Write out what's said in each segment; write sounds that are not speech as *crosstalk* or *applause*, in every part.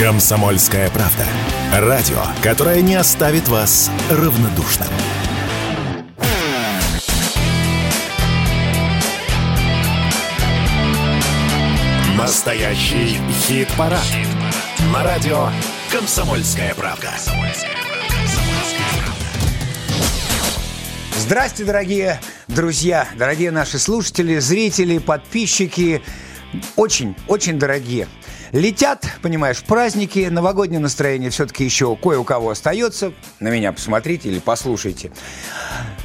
Комсомольская правда. Радио, которое не оставит вас равнодушным. Настоящий хит-парад. На радио Комсомольская правда. Здрасте, дорогие друзья, дорогие наши слушатели, зрители, подписчики. Очень, очень дорогие. Летят, понимаешь, праздники, новогоднее настроение все-таки еще кое у кого остается. На меня посмотрите или послушайте.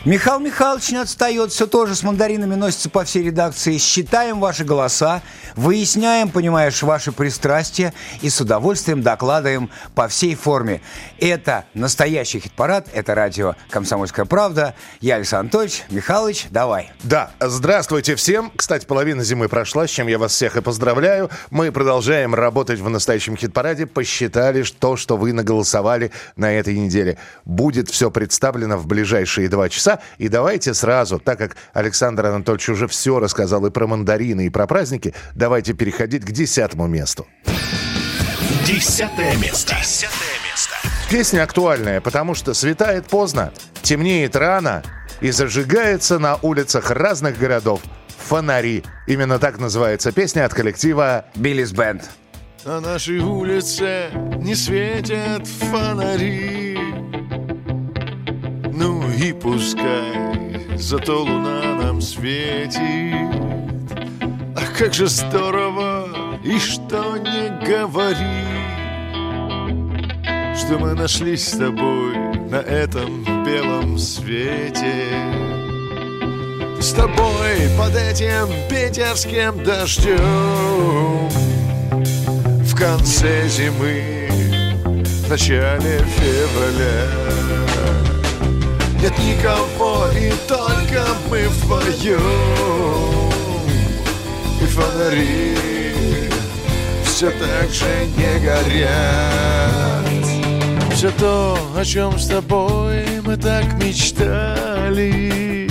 Михаил Михайлович не отстает, все тоже с мандаринами носится по всей редакции. Считаем ваши голоса, выясняем, понимаешь, ваши пристрастия и с удовольствием докладываем по всей форме. Это настоящий хит-парад, это радио «Комсомольская правда». Я Александр Анатольевич. Михайлович, давай. Да, здравствуйте всем. Кстати, половина зимы прошла, с чем я вас всех и поздравляю. Мы продолжаем работать в настоящем хит-параде. Посчитали то, что вы наголосовали на этой неделе. Будет все представлено в ближайшие два часа. И давайте сразу, так как Александр Анатольевич уже все рассказал и про мандарины, и про праздники, давайте переходить к десятому месту. Десятое место. Десятое место. Песня актуальная, потому что светает поздно, темнеет рано и зажигается на улицах разных городов фонари. Именно так называется песня от коллектива Биллис Бенд. На нашей улице не светят фонари Ну и пускай, зато луна нам светит А как же здорово, и что не говори Что мы нашлись с тобой на этом белом свете С тобой под этим питерским дождем в конце зимы, в начале февраля. Нет никого, и только мы вдвоем. И фонари все так же не горят. Все то, о чем с тобой мы так мечтали,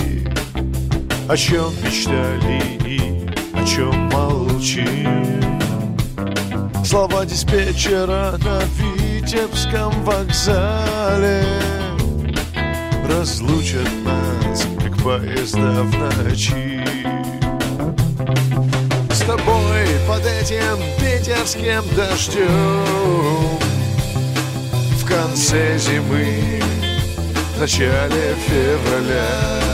о чем мечтали и о чем молчим. Слова диспетчера на Витебском вокзале Разлучат нас, как поезда в ночи С тобой под этим питерским дождем В конце зимы, в начале февраля.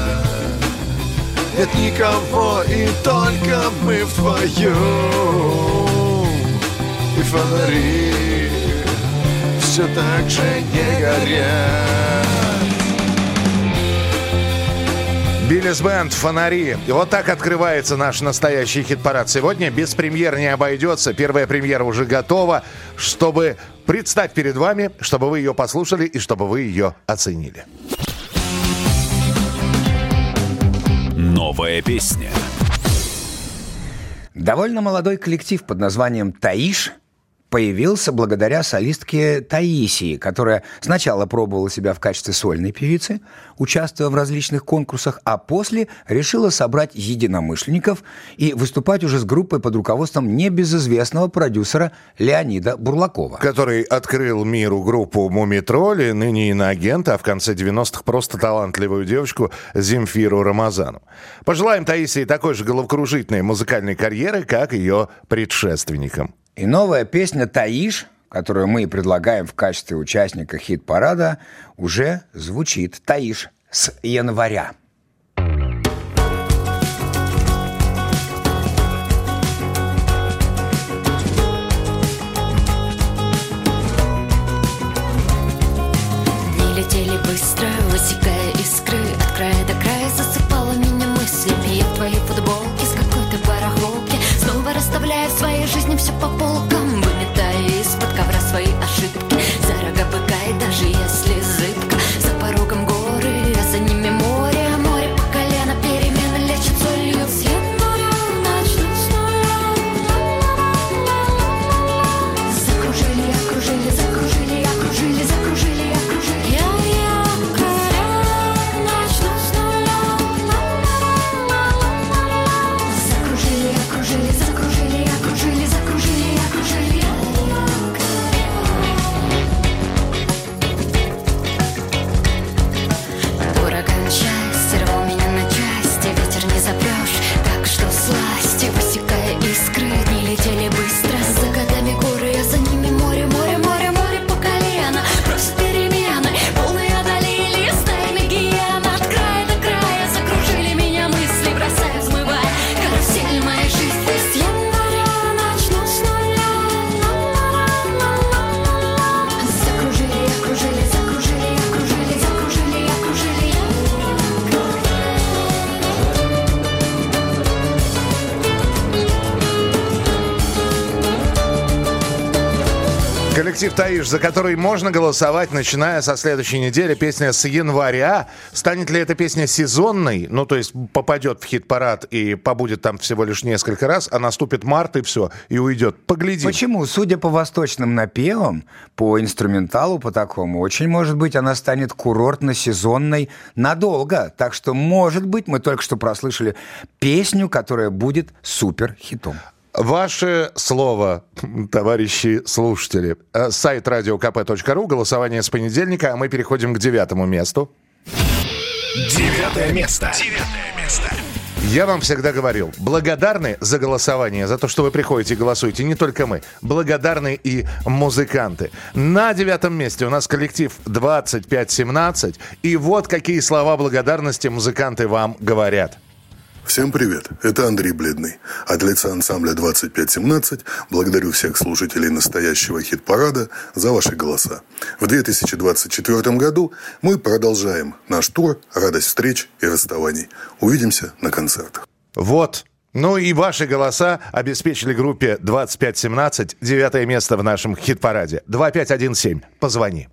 Нет никого, и только мы вдвоем. И фонари все так же не горят. Биллис Бенд, фонари. И вот так открывается наш настоящий хит-парад. Сегодня без премьер не обойдется. Первая премьера уже готова, чтобы представить перед вами, чтобы вы ее послушали и чтобы вы ее оценили. Новая песня. Довольно молодой коллектив под названием «Таиш» появился благодаря солистке Таисии, которая сначала пробовала себя в качестве сольной певицы, участвуя в различных конкурсах, а после решила собрать единомышленников и выступать уже с группой под руководством небезызвестного продюсера Леонида Бурлакова. Который открыл миру группу «Мумитроли», ныне иноагент, а в конце 90-х просто талантливую девочку Земфиру Рамазану. Пожелаем Таисии такой же головокружительной музыкальной карьеры, как ее предшественникам. И новая песня «Таиш», которую мы предлагаем в качестве участника хит-парада, уже звучит «Таиш» с января. Дни летели быстро, высекая Коллектив «Таиш», за который можно голосовать, начиная со следующей недели. Песня с января. Станет ли эта песня сезонной? Ну, то есть попадет в хит-парад и побудет там всего лишь несколько раз, а наступит март и все, и уйдет. Поглядим. Почему? Судя по восточным напевам, по инструменталу, по такому, очень может быть, она станет курортно-сезонной надолго. Так что, может быть, мы только что прослышали песню, которая будет супер-хитом. Ваше слово, товарищи слушатели. Э, Сайт радиокп.ру, голосование с понедельника, а мы переходим к девятому месту. Девятое место. Девятое место. Я вам всегда говорил, благодарны за голосование, за то, что вы приходите и голосуете, не только мы, благодарны и музыканты. На девятом месте у нас коллектив 2517, и вот какие слова благодарности музыканты вам говорят. Всем привет, это Андрей Бледный. От лица ансамбля 2517 благодарю всех слушателей настоящего хит-парада за ваши голоса. В 2024 году мы продолжаем наш тур «Радость встреч и расставаний». Увидимся на концертах. Вот. Ну и ваши голоса обеспечили группе 2517 девятое место в нашем хит-параде. 2517. Позвони.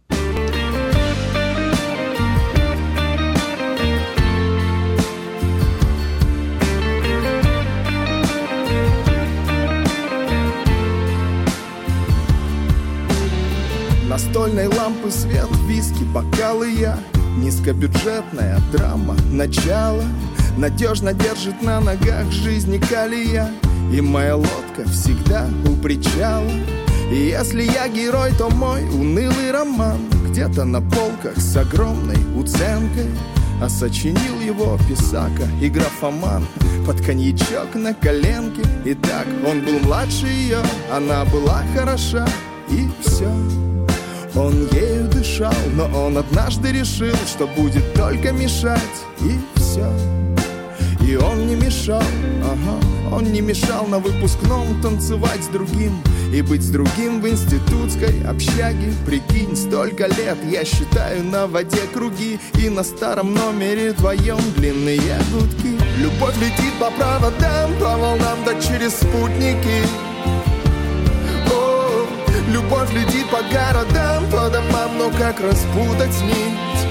Настольной лампы свет, виски, бокалы я. Низкобюджетная драма, начало. Надежно держит на ногах жизни калия. И моя лодка всегда у причала. И если я герой, то мой унылый роман Где-то на полках с огромной уценкой. А сочинил его писака и графоман Под коньячок на коленке. И так он был младше ее Она была хороша и все он ею дышал, но он однажды решил, что будет только мешать, и все. И он не мешал, ага, он не мешал на выпускном танцевать с другим И быть с другим в институтской общаге. Прикинь, столько лет я считаю на воде круги И на старом номере твоем длинные гудки. Любовь летит по проводам, по волнам да через спутники как распутать нить?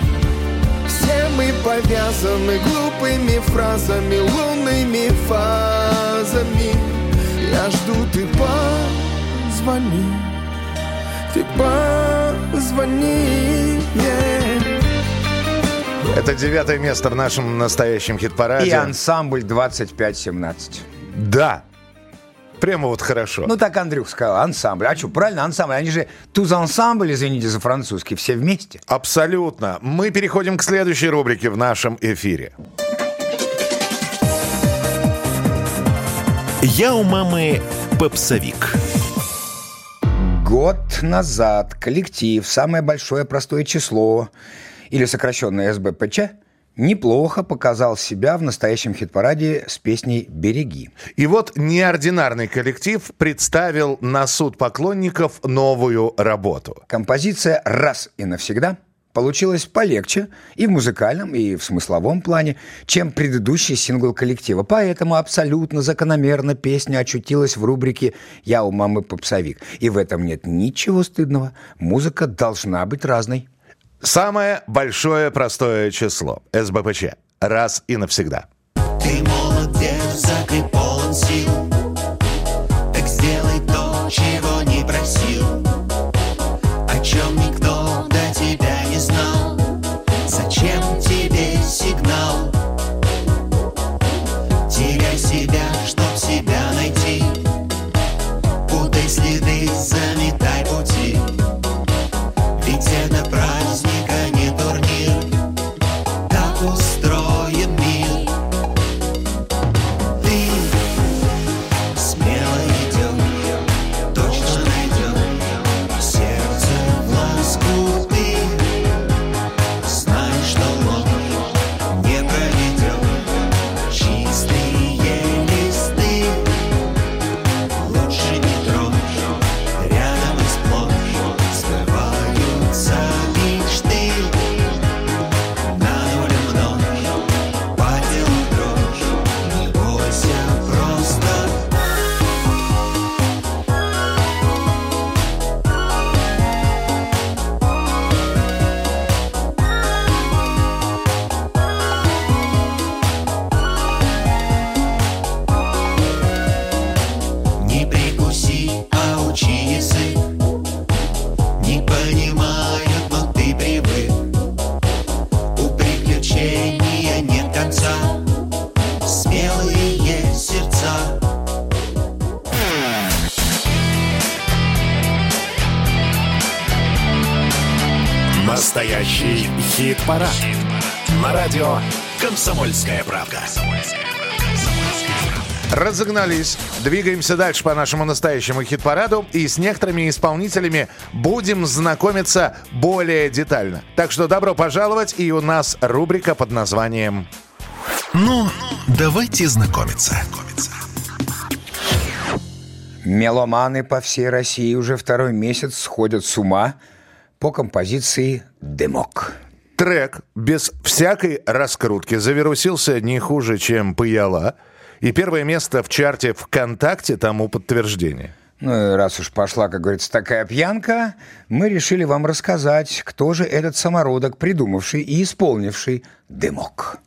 Все мы повязаны глупыми фразами, лунными фазами. Я жду, ты позвони, ты позвони, yeah. Это девятое место в нашем настоящем хит-параде. И ансамбль 2517. Да, Прямо вот хорошо. Ну, так Андрюх сказал, ансамбль. А что, правильно, ансамбль. Они же туз ансамбль, извините за французский, все вместе. Абсолютно. Мы переходим к следующей рубрике в нашем эфире. Я у мамы попсовик. Год назад коллектив «Самое большое простое число» или сокращенное СБПЧ – неплохо показал себя в настоящем хит-параде с песней «Береги». И вот неординарный коллектив представил на суд поклонников новую работу. Композиция «Раз и навсегда» получилась полегче и в музыкальном, и в смысловом плане, чем предыдущий сингл коллектива. Поэтому абсолютно закономерно песня очутилась в рубрике «Я у мамы попсовик». И в этом нет ничего стыдного. Музыка должна быть разной. Самое большое простое число. СБПЧ. Раз и навсегда. Ты молод, дерзок и полон сил Настоящий хит-парад. На радио «Комсомольская правда». Разогнались. Двигаемся дальше по нашему настоящему хит-параду. И с некоторыми исполнителями будем знакомиться более детально. Так что добро пожаловать. И у нас рубрика под названием Ну, давайте знакомиться. Меломаны по всей России уже второй месяц сходят с ума по композиции «Дымок». Трек без всякой раскрутки завирусился не хуже, чем «Паяла». И первое место в чарте ВКонтакте тому подтверждение. Ну раз уж пошла, как говорится, такая пьянка, мы решили вам рассказать, кто же этот самородок, придумавший и исполнивший «Дымок».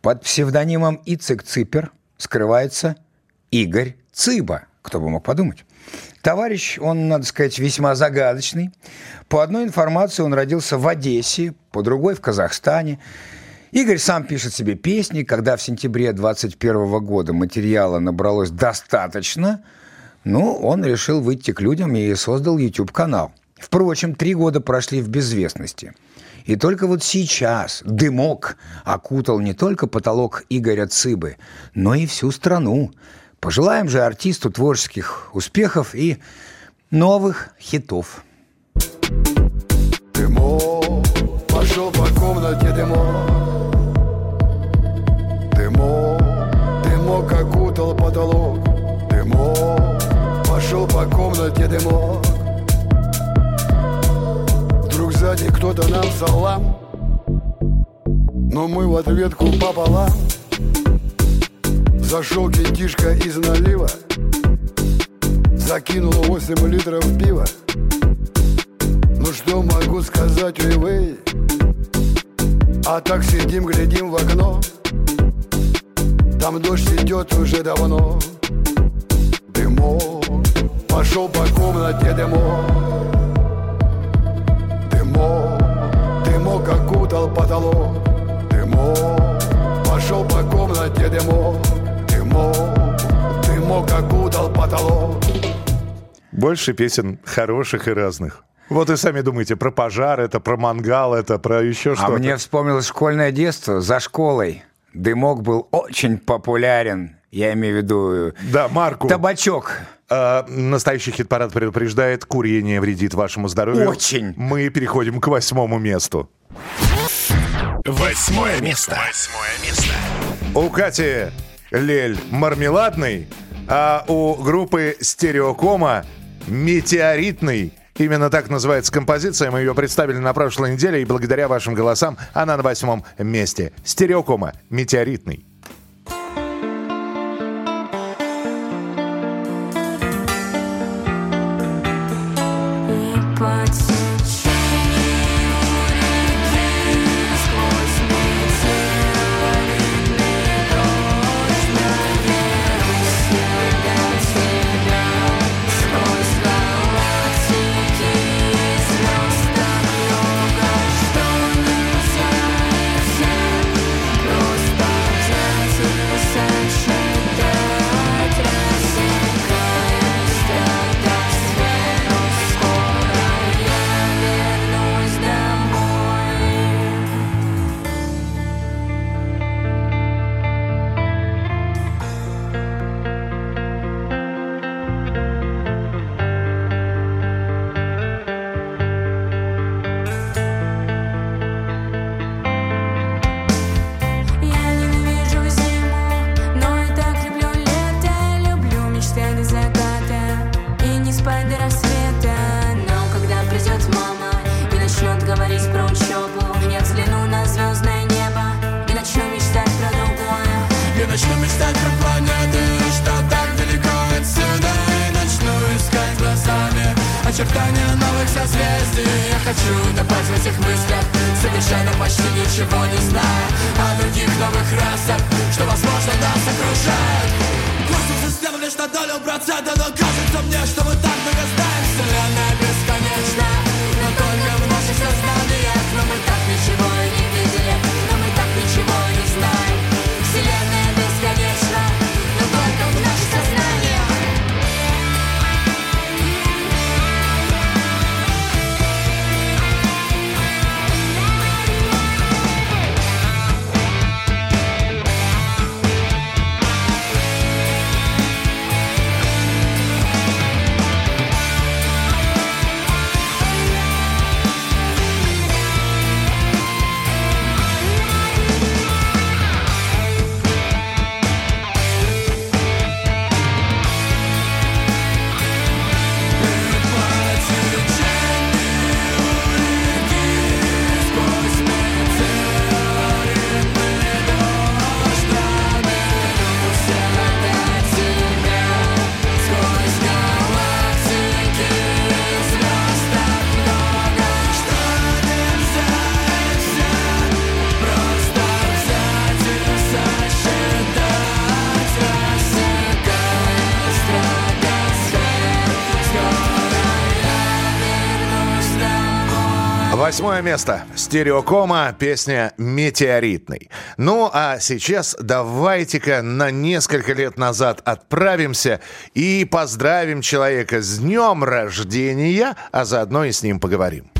Под псевдонимом Ицек Ципер скрывается Игорь Цыба. Кто бы мог подумать? Товарищ, он, надо сказать, весьма загадочный. По одной информации он родился в Одессе, по другой – в Казахстане. Игорь сам пишет себе песни. Когда в сентябре 21 года материала набралось достаточно, ну, он решил выйти к людям и создал YouTube-канал. Впрочем, три года прошли в безвестности. И только вот сейчас дымок окутал не только потолок Игоря Цыбы, но и всю страну. Пожелаем же артисту творческих успехов и новых хитов. Пошел по комнате дымок Дымок, дымок окутал потолок. Дымок, пошел по комнате дымок Вдруг сзади кто-то нам салам. Но мы в ответку пополам Зашел кентишка из налива Закинул 8 литров пива. Ну что могу сказать, вы А так сидим, глядим в окно. Там дождь идет уже давно. Дымок Пошел по комнате Дымок потолок Больше песен хороших и разных. Вот и сами думаете, про пожар это, про мангал это, про еще А что-то. мне вспомнилось школьное детство за школой. Дымок был очень популярен. Я имею в виду э, Да, Марку. табачок. А, настоящий хит-парад предупреждает, курение вредит вашему здоровью. Очень. Мы переходим к восьмому месту. Восьмое место. Восьмое место. У Кати Лель мармеладный, а у группы Стереокома метеоритный. Именно так называется композиция. Мы ее представили на прошлой неделе, и благодаря вашим голосам она на восьмом месте. Стереокома метеоритный. Восьмое место. Стереокома. Песня «Метеоритный». Ну, а сейчас давайте-ка на несколько лет назад отправимся и поздравим человека с днем рождения, а заодно и с ним поговорим.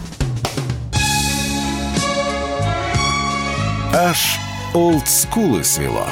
Аж олдскулы свело.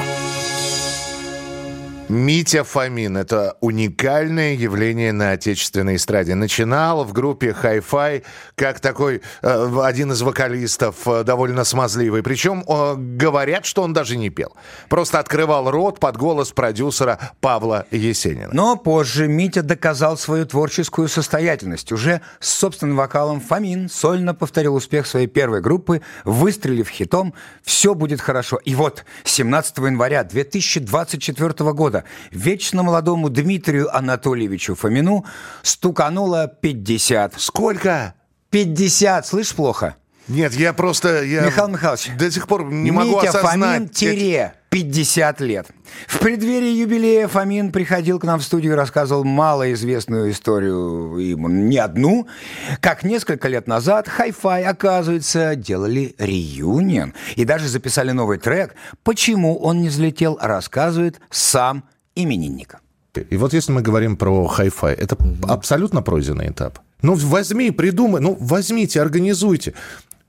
Митя Фомин – это уникальное явление на отечественной эстраде. Начинал в группе Hi-Fi как такой э, один из вокалистов, э, довольно смазливый. Причем э, говорят, что он даже не пел. Просто открывал рот под голос продюсера Павла Есенина. Но позже Митя доказал свою творческую состоятельность. Уже с собственным вокалом Фомин сольно повторил успех своей первой группы, выстрелив хитом «Все будет хорошо». И вот 17 января 2024 года вечно молодому Дмитрию Анатольевичу Фомину стукануло 50. Сколько? 50, слышь, плохо? Нет, я просто... Я Михаил Михайлович, До сих пор не могу Митя осознать. Фомин тире 50 лет. В преддверии юбилея Фомин приходил к нам в студию и рассказывал малоизвестную историю, ему не одну, как несколько лет назад Hi-Fi, оказывается, делали реюнион и даже записали новый трек. Почему он не взлетел, рассказывает сам именинник. И вот если мы говорим про Hi-Fi, это абсолютно пройденный этап. Ну, возьми, придумай, ну, возьмите, организуйте.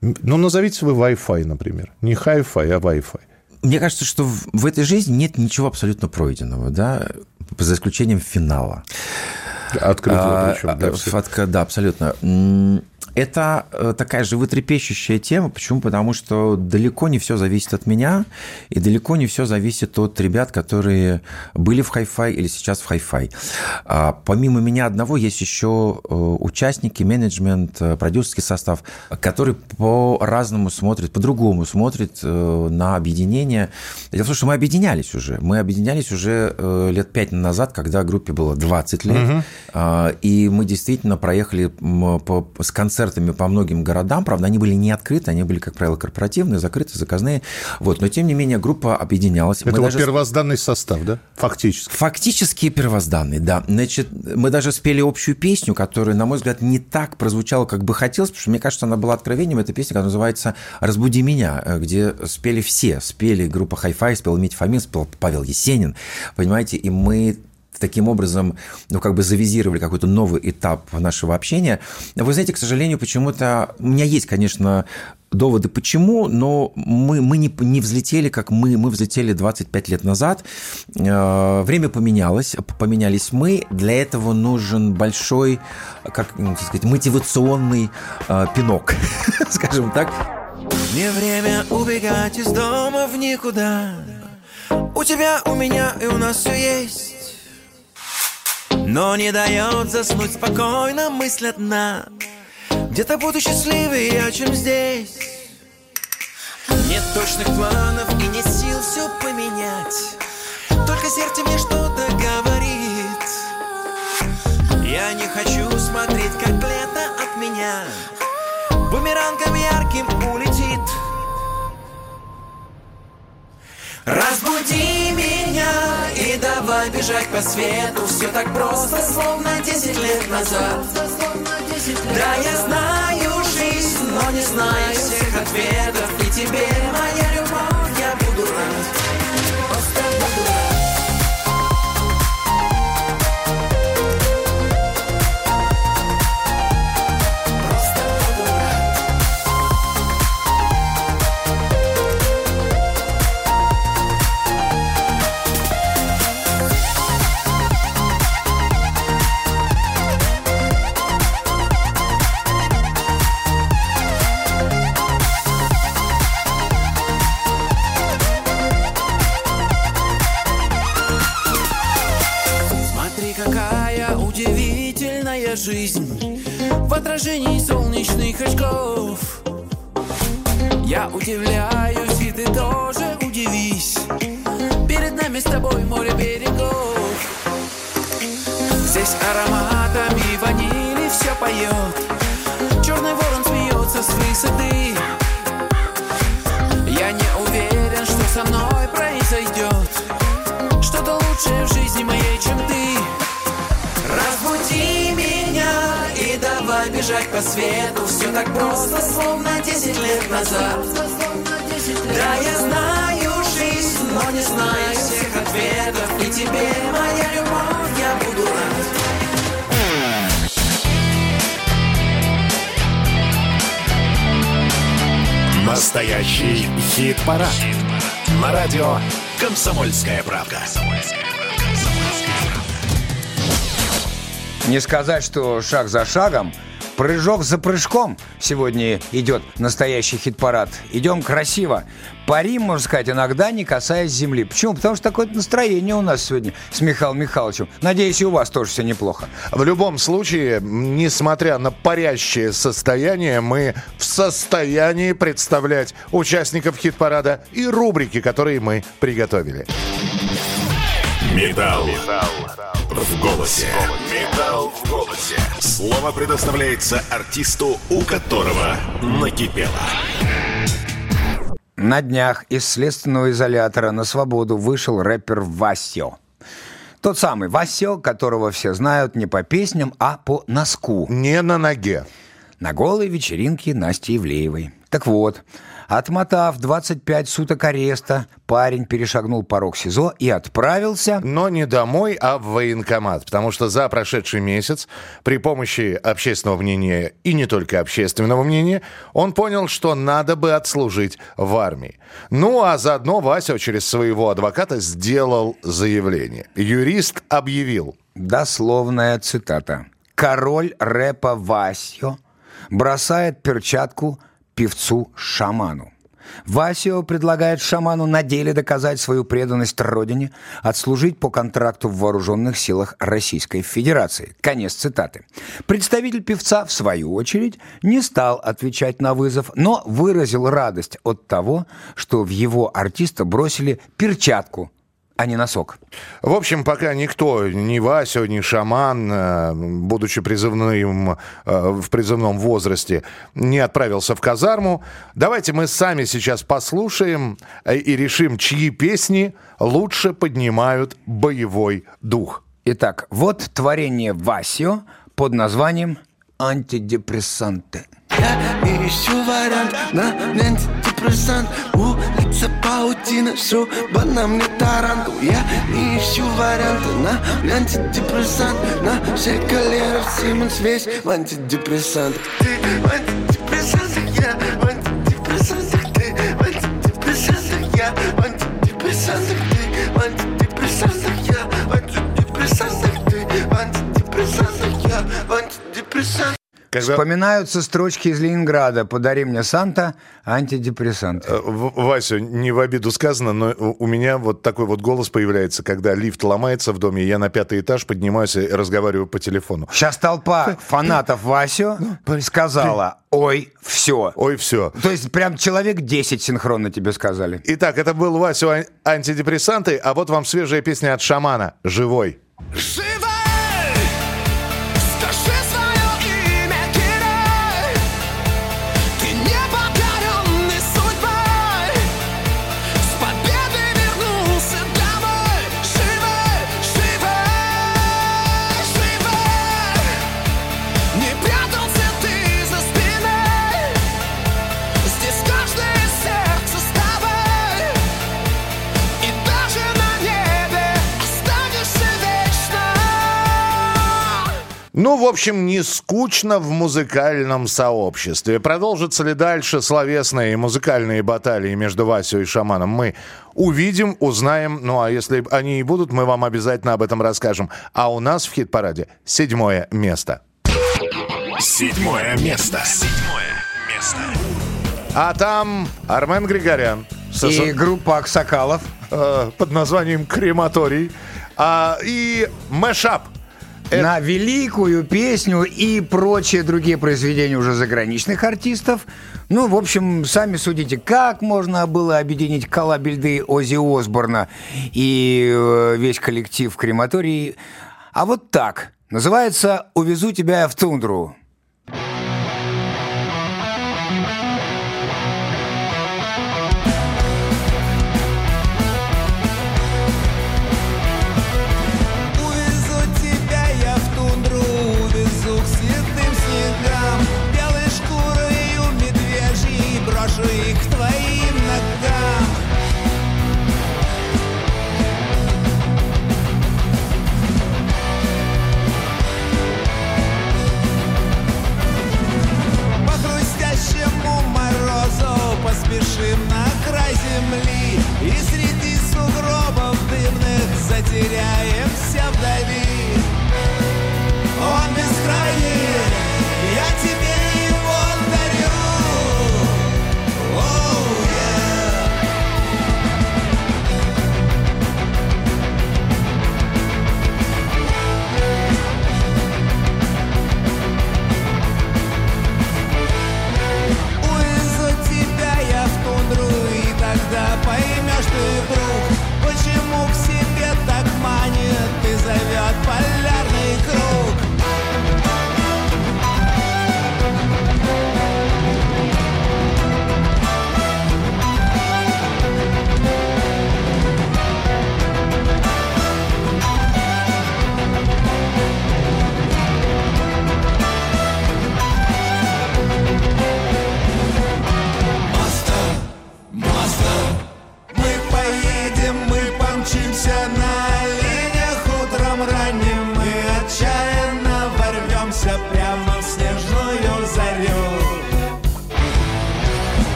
Ну, назовите вы Wi-Fi, например. Не Hi-Fi, а Wi-Fi. Мне кажется, что в, в этой жизни нет ничего абсолютно пройденного, да, за исключением финала. Открытого А, причем для а, всех. фотка- да, абсолютно. Это э, такая животрепещущая тема. Почему? Потому что далеко не все зависит от меня, и далеко не все зависит от ребят, которые были в Hi-Fi или сейчас в. А, Помимо меня одного есть еще э, участники, менеджмент, э, продюсерский состав, который по-разному смотрит, по-другому смотрит на объединение. Дело в том, что мы объединялись уже. Мы объединялись уже лет пять назад, когда группе было 20 лет. А, И мы действительно проехали по- с концертами по многим городам. Правда, они были не открыты, они были, как правило, корпоративные, закрытые, заказные. Вот. Но, тем не менее, группа объединялась. Мы Это вот даже- первозданный состав, да? Фактически. Фактически первозданный, да. Значит, мы даже спели общую песню, которая, на мой взгляд, не так прозвучала, как бы хотелось, потому что мне кажется, она была откровением. Это песня, которая называется «Разбуди меня», э, где спели все. Спели группа Hi-Fi, спел Митя Фомин, спел Павел Есенин, понимаете, и мы таким образом, ну, как бы завизировали какой-то новый этап нашего общения. Вы знаете, к сожалению, почему-то... У меня есть, конечно, доводы почему, но мы, мы не, не взлетели, как мы. Мы взлетели 25 лет назад. Э, Время поменялось, поменялись мы. Для этого нужен большой, как ну, сказать, мотивационный э, пинок, *laughs* скажем так. Не время убегать из дома в никуда У тебя, у меня и у нас все есть Но не дает заснуть спокойно мысль одна Где-то буду счастливее, чем здесь. Нет точных планов и нет сил все поменять. Только сердце мне что-то говорит. Я не хочу смотреть, как лето от меня. Бумерангом ярким улетит. Разбуди меня и давай бежать по свету. Все так просто, словно 10 лет назад. Да, я знаю жизнь, но не знаю всех ответов. И тебе, моя любовь, жизнь В отражении солнечных очков. Я удивляюсь, и ты тоже удивись. Перед нами с тобой море берегов. Здесь ароматами ванили все поет Черный ворон смеется с высоты. Я не уверен, что со мной произойдет что-то лучшее в жизни моей, бежать по свету Все так просто, словно 10 лет назад Да, я знаю жизнь, но не знаю всех ответов И тебе, моя любовь, я буду рад Настоящий хит-парад. На радио «Комсомольская правда». Не сказать, что шаг за шагом, прыжок за прыжком сегодня идет настоящий хит-парад. Идем красиво. Парим, можно сказать, иногда не касаясь земли. Почему? Потому что такое настроение у нас сегодня с Михаилом Михайловичем. Надеюсь, и у вас тоже все неплохо. В любом случае, несмотря на парящее состояние, мы в состоянии представлять участников хит-парада и рубрики, которые мы приготовили. Металл. В голосе. Металл в голосе. Слово предоставляется артисту, у которого накипело. На днях из следственного изолятора на свободу вышел рэпер Васио. Тот самый Васио, которого все знают не по песням, а по носку. Не на ноге. На голой вечеринке Насти Ивлеевой. Так вот, отмотав 25 суток ареста, парень перешагнул порог СИЗО и отправился... Но не домой, а в военкомат. Потому что за прошедший месяц при помощи общественного мнения и не только общественного мнения он понял, что надо бы отслужить в армии. Ну а заодно Вася через своего адвоката сделал заявление. Юрист объявил. Дословная цитата. «Король рэпа Васио бросает перчатку певцу-шаману. Васио предлагает шаману на деле доказать свою преданность родине, отслужить по контракту в вооруженных силах Российской Федерации. Конец цитаты. Представитель певца, в свою очередь, не стал отвечать на вызов, но выразил радость от того, что в его артиста бросили перчатку, а не носок. В общем, пока никто, ни Вася, ни Шаман, э, будучи призывным, э, в призывном возрасте, не отправился в казарму, давайте мы сами сейчас послушаем э, и решим, чьи песни лучше поднимают боевой дух. Итак, вот творение Васио под названием «Антидепрессанты». Я ищу вариант на антидепрессант Улица паутина, шуба на мне тарантул Я ищу варианты на антидепрессант. На шесть колеров Симонс весь в антидепрессант. Ты в антидепрессантах, я в антидепрессантах. Ты в антидепрессантах, я в антидепрессантах. Ты в антидепрессантах, я в антидепрессантах. Ты в антидепрессантах, я в антидепрессантах Когда- Вспоминаются строчки из Ленинграда «Подари мне Санта антидепрессант». Э, В- Васю, не в обиду сказано, но у меня вот такой вот голос появляется, когда лифт ломается в доме, я на пятый этаж поднимаюсь и разговариваю по телефону. Сейчас толпа фанатов Васю сказала «Ой, все». Ой, все. То есть прям человек 10 синхронно тебе сказали. Итак, это был Васю ан- антидепрессанты, а вот вам свежая песня от шамана «Живой». Живой! Ну, в общем, не скучно в музыкальном сообществе. Продолжатся ли дальше словесные и музыкальные баталии между Васей и Шаманом, мы увидим, узнаем. Ну, а если они и будут, мы вам обязательно об этом расскажем. А у нас в хит-параде седьмое место. Седьмое место. Седьмое место. А там Армен Григорян со И группа Аксакалов. э, под названием «Крематорий». А, и «Мэшап». Это- на великую песню и прочие другие произведения уже заграничных артистов. Ну, в общем, сами судите, как можно было объединить коллабельды Ози Осборна и э, весь коллектив крематории. А вот так. Называется «Увезу тебя в тундру».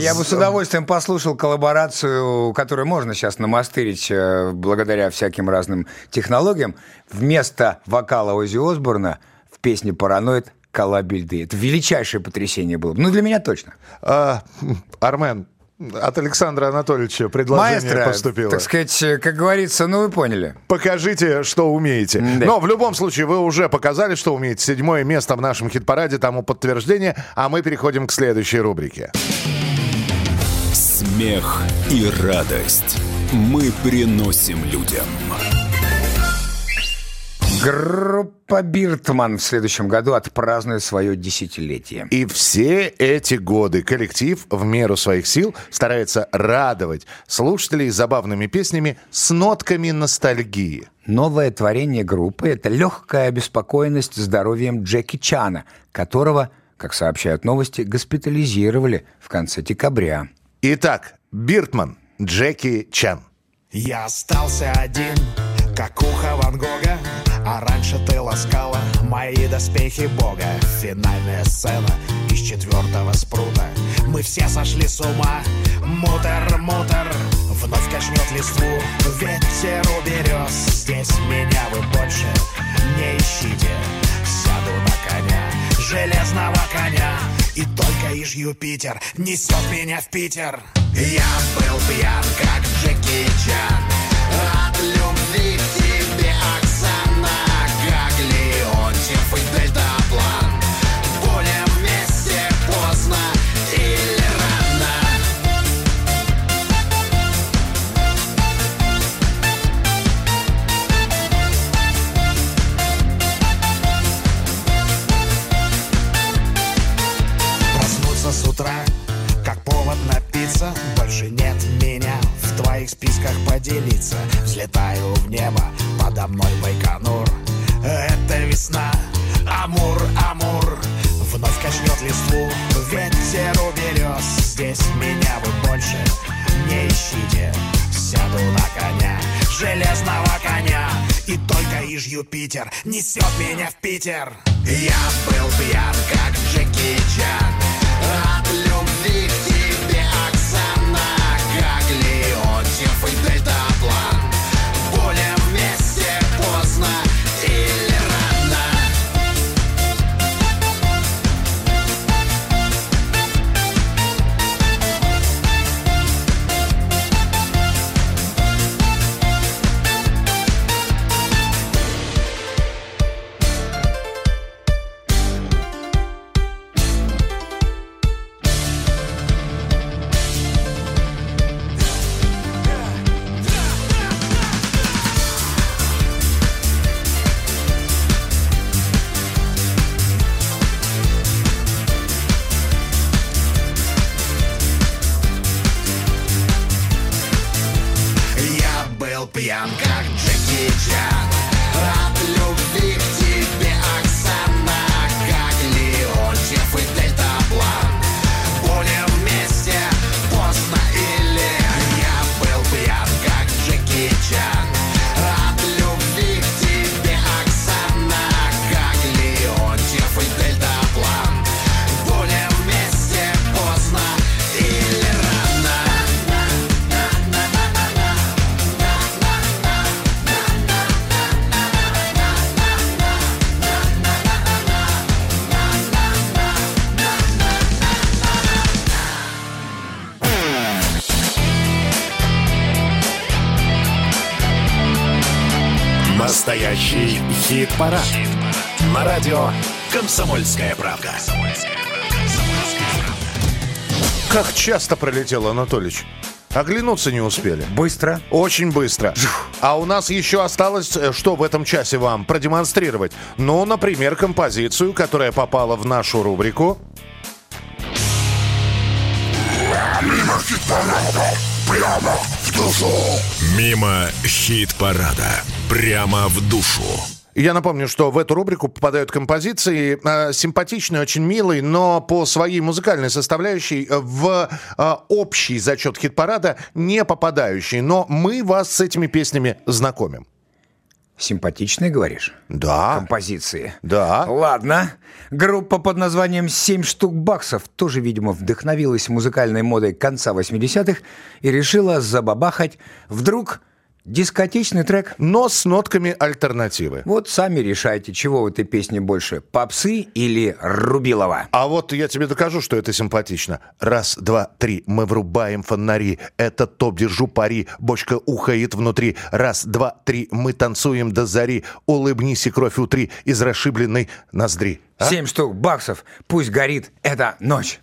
Я бы с удовольствием послушал коллаборацию, которую можно сейчас намастырить э, благодаря всяким разным технологиям. Вместо вокала Ози Осборна в песне «Параноид» коллабильды. Это величайшее потрясение было. бы. Ну, для меня точно. А, Армен, от Александра Анатольевича предложение Маэстро, поступило. так сказать, как говорится, ну вы поняли. Покажите, что умеете. Да. Но в любом случае вы уже показали, что умеете. Седьмое место в нашем хит-параде, тому подтверждение. А мы переходим к следующей рубрике. Смех и радость мы приносим людям. Группа Биртман в следующем году отпразднует свое десятилетие. И все эти годы коллектив в меру своих сил старается радовать слушателей забавными песнями с нотками ностальгии. Новое творение группы – это легкая обеспокоенность здоровьем Джеки Чана, которого, как сообщают новости, госпитализировали в конце декабря. Итак, Биртман, Джеки Чан. Я остался один, как ухо Ван Гога А раньше ты ласкала мои доспехи бога. Финальная сцена из четвертого спрута. Мы все сошли с ума, мутер, мутер Вновь качнет листву, ветер уберез Здесь меня вы больше не ищите. Сяду на коня, железного коня И только иж Юпитер несет меня в Питер. Я был пьян, как Джеки Чан. От любви списках поделиться. Взлетаю в небо, подо мной Байконур. Это весна, Амур, Амур. Вновь качнет листву, ветер уберез Здесь меня вы больше не ищите. Сяду на коня, железного коня. И только иж Юпитер несет меня в Питер. Я был пьян, как Джеки Чан хит-парад. На радио «Комсомольская правда». Как часто пролетел, Анатолич? Оглянуться не успели. Быстро. Очень быстро. А у нас еще осталось, э, что в этом часе вам продемонстрировать? Ну, например, композицию, которая попала в нашу рубрику. Мимо хит-парада. Прямо в душу. Мимо хит-парада. Прямо в душу. Я напомню, что в эту рубрику попадают композиции э, симпатичные, очень милые, но по своей музыкальной составляющей э, в э, общий зачет хит-парада не попадающие. Но мы вас с этими песнями знакомим. Симпатичные, говоришь? Да. Композиции. Да. Ладно. Группа под названием «Семь штук баксов» тоже, видимо, вдохновилась музыкальной модой конца 80-х и решила забабахать вдруг дискотечный трек. Но с нотками альтернативы. Вот сами решайте, чего в этой песне больше, попсы или Рубилова. А вот я тебе докажу, что это симпатично. Раз, два, три, мы врубаем фонари. Это топ, держу пари. Бочка ухает внутри. Раз, два, три, мы танцуем до зари. Улыбнись и кровь утри из расшибленной ноздри. А? Семь штук баксов, пусть горит эта ночь.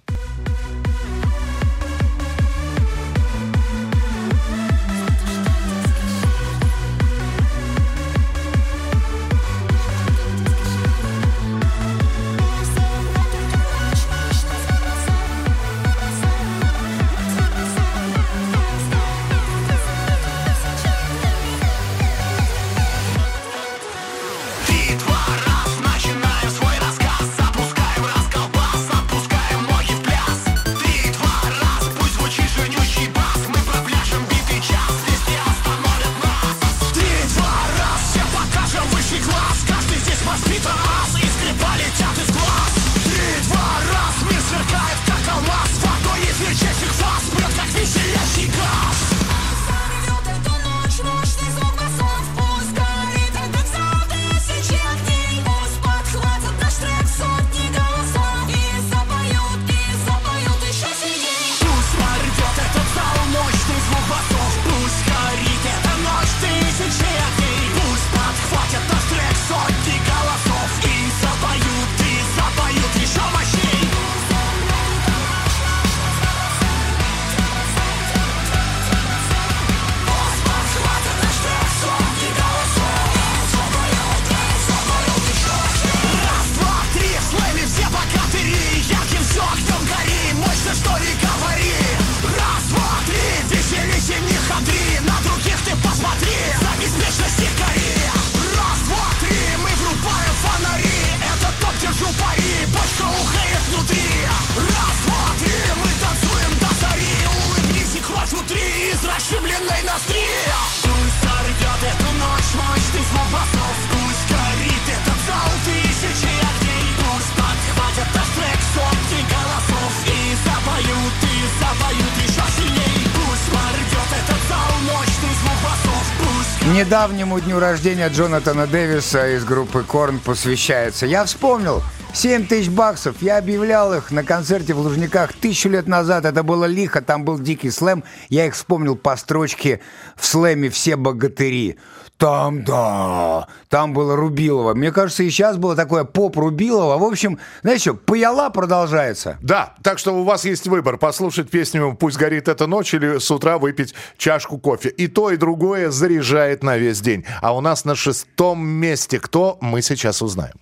Недавнему дню рождения Джонатана Дэвиса из группы Корн посвящается. Я вспомнил. 7 тысяч баксов. Я объявлял их на концерте в Лужниках тысячу лет назад. Это было лихо, там был дикий слэм. Я их вспомнил по строчке в слэме «Все богатыри». Там, да, там было Рубилова. Мне кажется, и сейчас было такое поп Рубилова. В общем, знаешь что, паяла продолжается. Да, так что у вас есть выбор. Послушать песню «Пусть горит эта ночь» или с утра выпить чашку кофе. И то, и другое заряжает на весь день. А у нас на шестом месте кто, мы сейчас узнаем.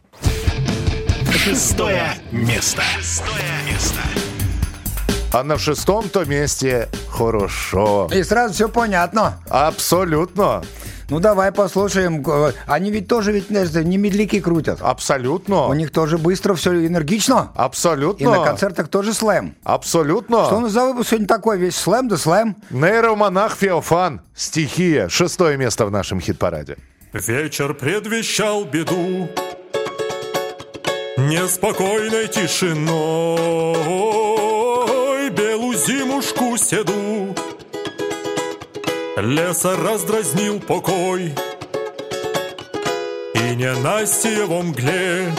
Шестое место. Шестое место. А на шестом-то месте хорошо. И сразу все понятно. Абсолютно. Ну давай послушаем. Э, Они ведь тоже ведь знаешь, не медляки крутят. Абсолютно. У них тоже быстро, все энергично. Абсолютно. И на концертах тоже слэм. Абсолютно. Что у нас за выпуск сегодня такой? Весь слэм да слэм. Нейромонах Феофан. Стихия. Шестое место в нашем хит-параде. Вечер предвещал беду Неспокойной тишиной. Белую зимушку седу. Леса раздразнил покой. И ненастье во мгле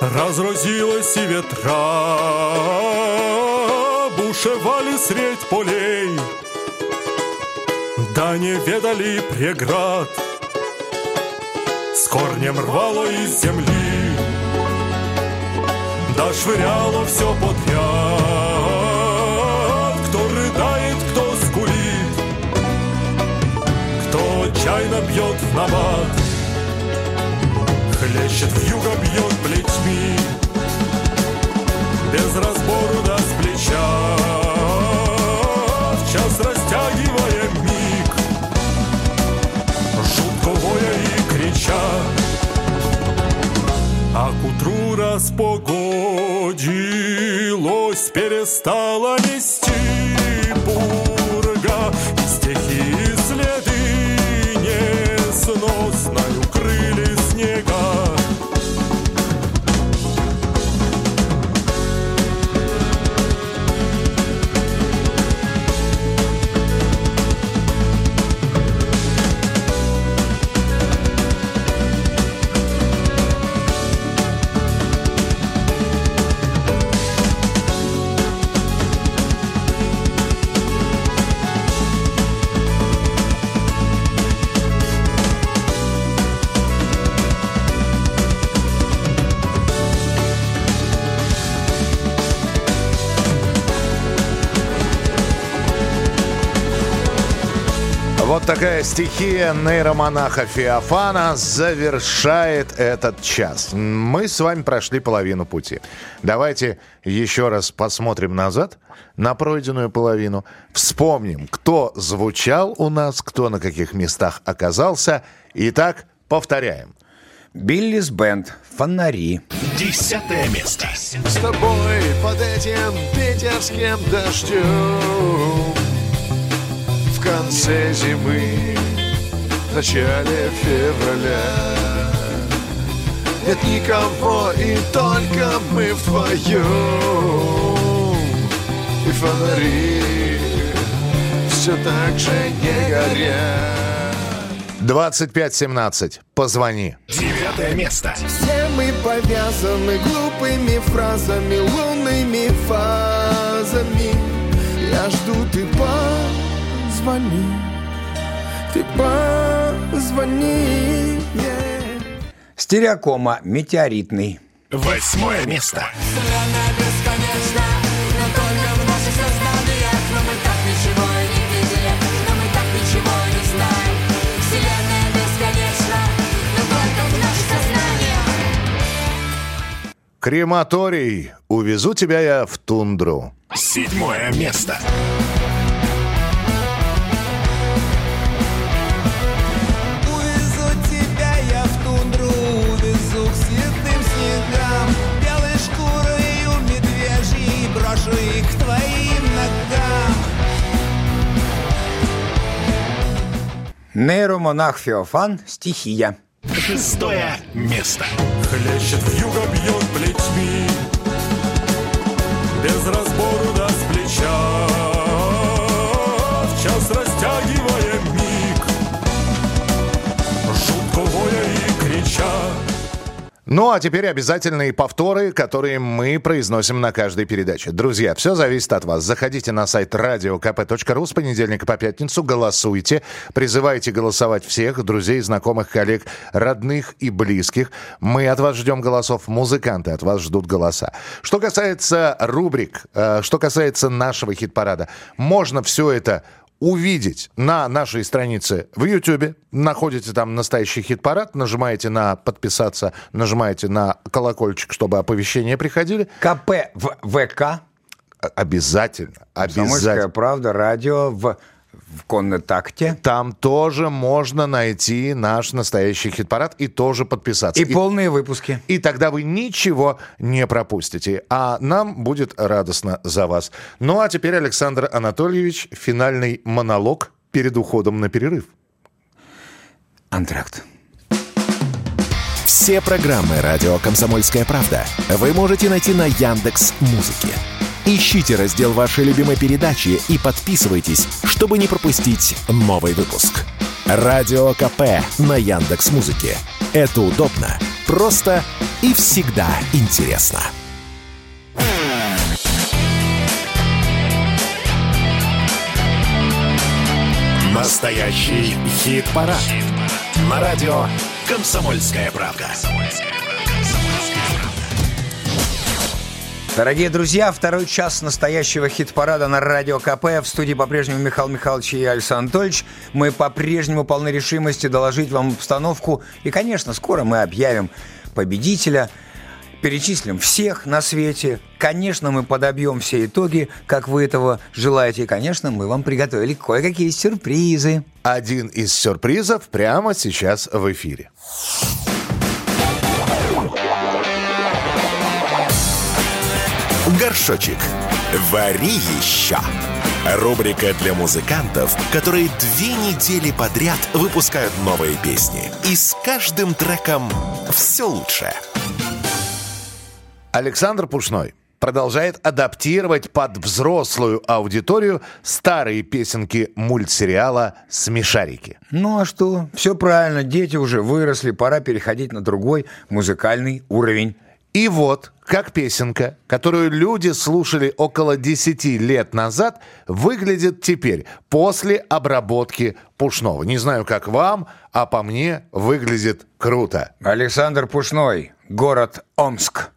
Разразилась и ветра. Бушевали средь полей. Да не ведали преград корнем рвало из земли. Да швыряло все подряд Кто рыдает, кто скулит. Кто отчаянно бьет в набат. Хлещет в юго, бьет плетьми. Без разбору К утру распогодилось Перестала нести стихия нейромонаха Феофана завершает этот час. Мы с вами прошли половину пути. Давайте еще раз посмотрим назад на пройденную половину. Вспомним, кто звучал у нас, кто на каких местах оказался. Итак, повторяем. Биллис Бенд, фонари. Десятое место. С тобой под этим питерским дождем конце зимы, в начале февраля Нет никого, и только мы вдвоем И фонари все так же не горят 2517. Позвони. Девятое место. Все мы повязаны глупыми фразами, лунными фазами. Я жду, ты позвони, ты позвони. yeah. Стереокома, метеоритный. Восьмое место. Вселенная бесконечна, но только в наших сознаниях Но мы так ничего и не видели, но мы так ничего и не знаем Вселенная бесконечна, но только в наших сознаниях Крематорий. Увезу тебя я в тундру. Седьмое место. Нейромонах Феофан, стихия. Шестое место. Хлещет в юго, бьет плетьми Без разбору Ну, а теперь обязательные повторы, которые мы произносим на каждой передаче. Друзья, все зависит от вас. Заходите на сайт radiokp.ru с понедельника по пятницу, голосуйте, призывайте голосовать всех, друзей, знакомых, коллег, родных и близких. Мы от вас ждем голосов, музыканты от вас ждут голоса. Что касается рубрик, э, что касается нашего хит-парада, можно все это увидеть на нашей странице в YouTube. Находите там настоящий хит-парад, нажимаете на подписаться, нажимаете на колокольчик, чтобы оповещения приходили. КП в ВК. Обязательно. Обязательно. правда, радио в, в контакте. Там тоже можно найти наш настоящий хит-парад и тоже подписаться. И полные выпуски. И тогда вы ничего не пропустите. А нам будет радостно за вас. Ну а теперь, Александр Анатольевич, финальный монолог перед уходом на перерыв. Антракт. Все программы радио Комсомольская правда вы можете найти на Яндекс Музыке. Ищите раздел вашей любимой передачи и подписывайтесь, чтобы не пропустить новый выпуск. Радио КП на Яндекс Музыке. Это удобно, просто и всегда интересно. Настоящий хит-парад. На радио «Комсомольская правда». Дорогие друзья, второй час настоящего хит-парада на Радио КП. В студии по-прежнему Михаил Михайлович и Александр Анатольевич. Мы по-прежнему полны решимости доложить вам обстановку. И, конечно, скоро мы объявим победителя. Перечислим всех на свете. Конечно, мы подобьем все итоги, как вы этого желаете. И, конечно, мы вам приготовили кое-какие сюрпризы. Один из сюрпризов прямо сейчас в эфире. Горшочек. Вари еще. Рубрика для музыкантов, которые две недели подряд выпускают новые песни. И с каждым треком все лучше. Александр Пушной продолжает адаптировать под взрослую аудиторию старые песенки мультсериала «Смешарики». Ну а что? Все правильно, дети уже выросли, пора переходить на другой музыкальный уровень. И вот, как песенка, которую люди слушали около 10 лет назад, выглядит теперь, после обработки Пушного. Не знаю, как вам, а по мне выглядит круто. Александр Пушной, город Омск.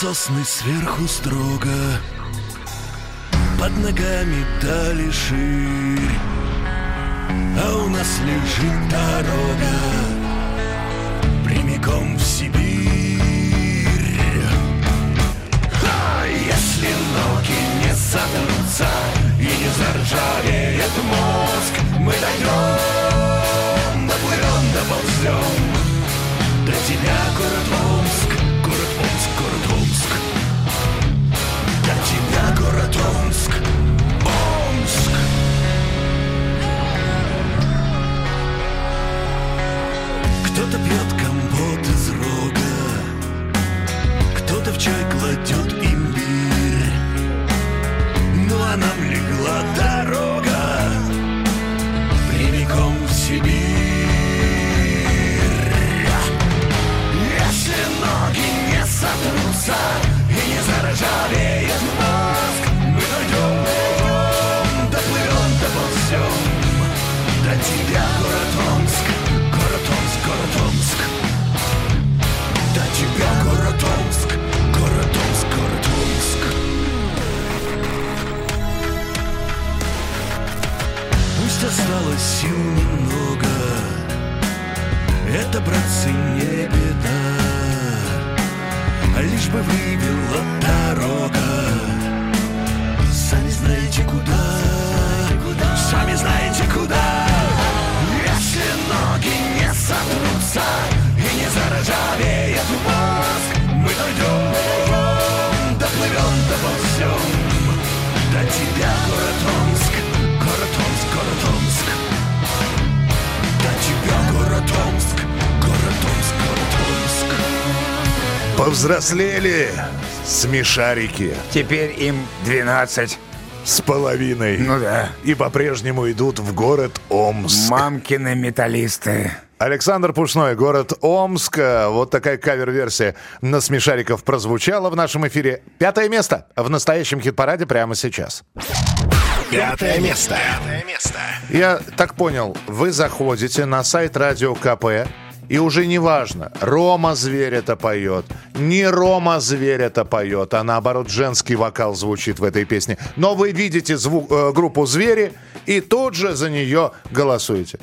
Сосны сверху строго Под ногами дали ширь А у нас лежит дорога Прямиком в Сибирь Ха! Если ноги не сотрутся И не заржавеет мозг Мы дойдем, доплывем, доползем До тебя, Город Омск, тебя, город Омск. Омск Кто-то пьет компот из рога. Кто-то в чай кладет имбирь. Ну а нам легла дорога Прямиком в Сибирь. Если ноги не сотрутся И не заржавеет Повзрослели смешарики Теперь им 12. с половиной. Ну да. И по-прежнему идут в город Омск. Мамкины металлисты. Александр Пушной, город Омск. Вот такая кавер-версия на смешариков прозвучала в нашем эфире. Пятое место в настоящем хит-параде прямо сейчас. Пятое место. Я так понял, вы заходите на сайт Радио КП, и уже не важно, Рома Зверь это поет, не Рома Зверь это поет, а наоборот женский вокал звучит в этой песне. Но вы видите звук, э, группу Звери и тут же за нее голосуете.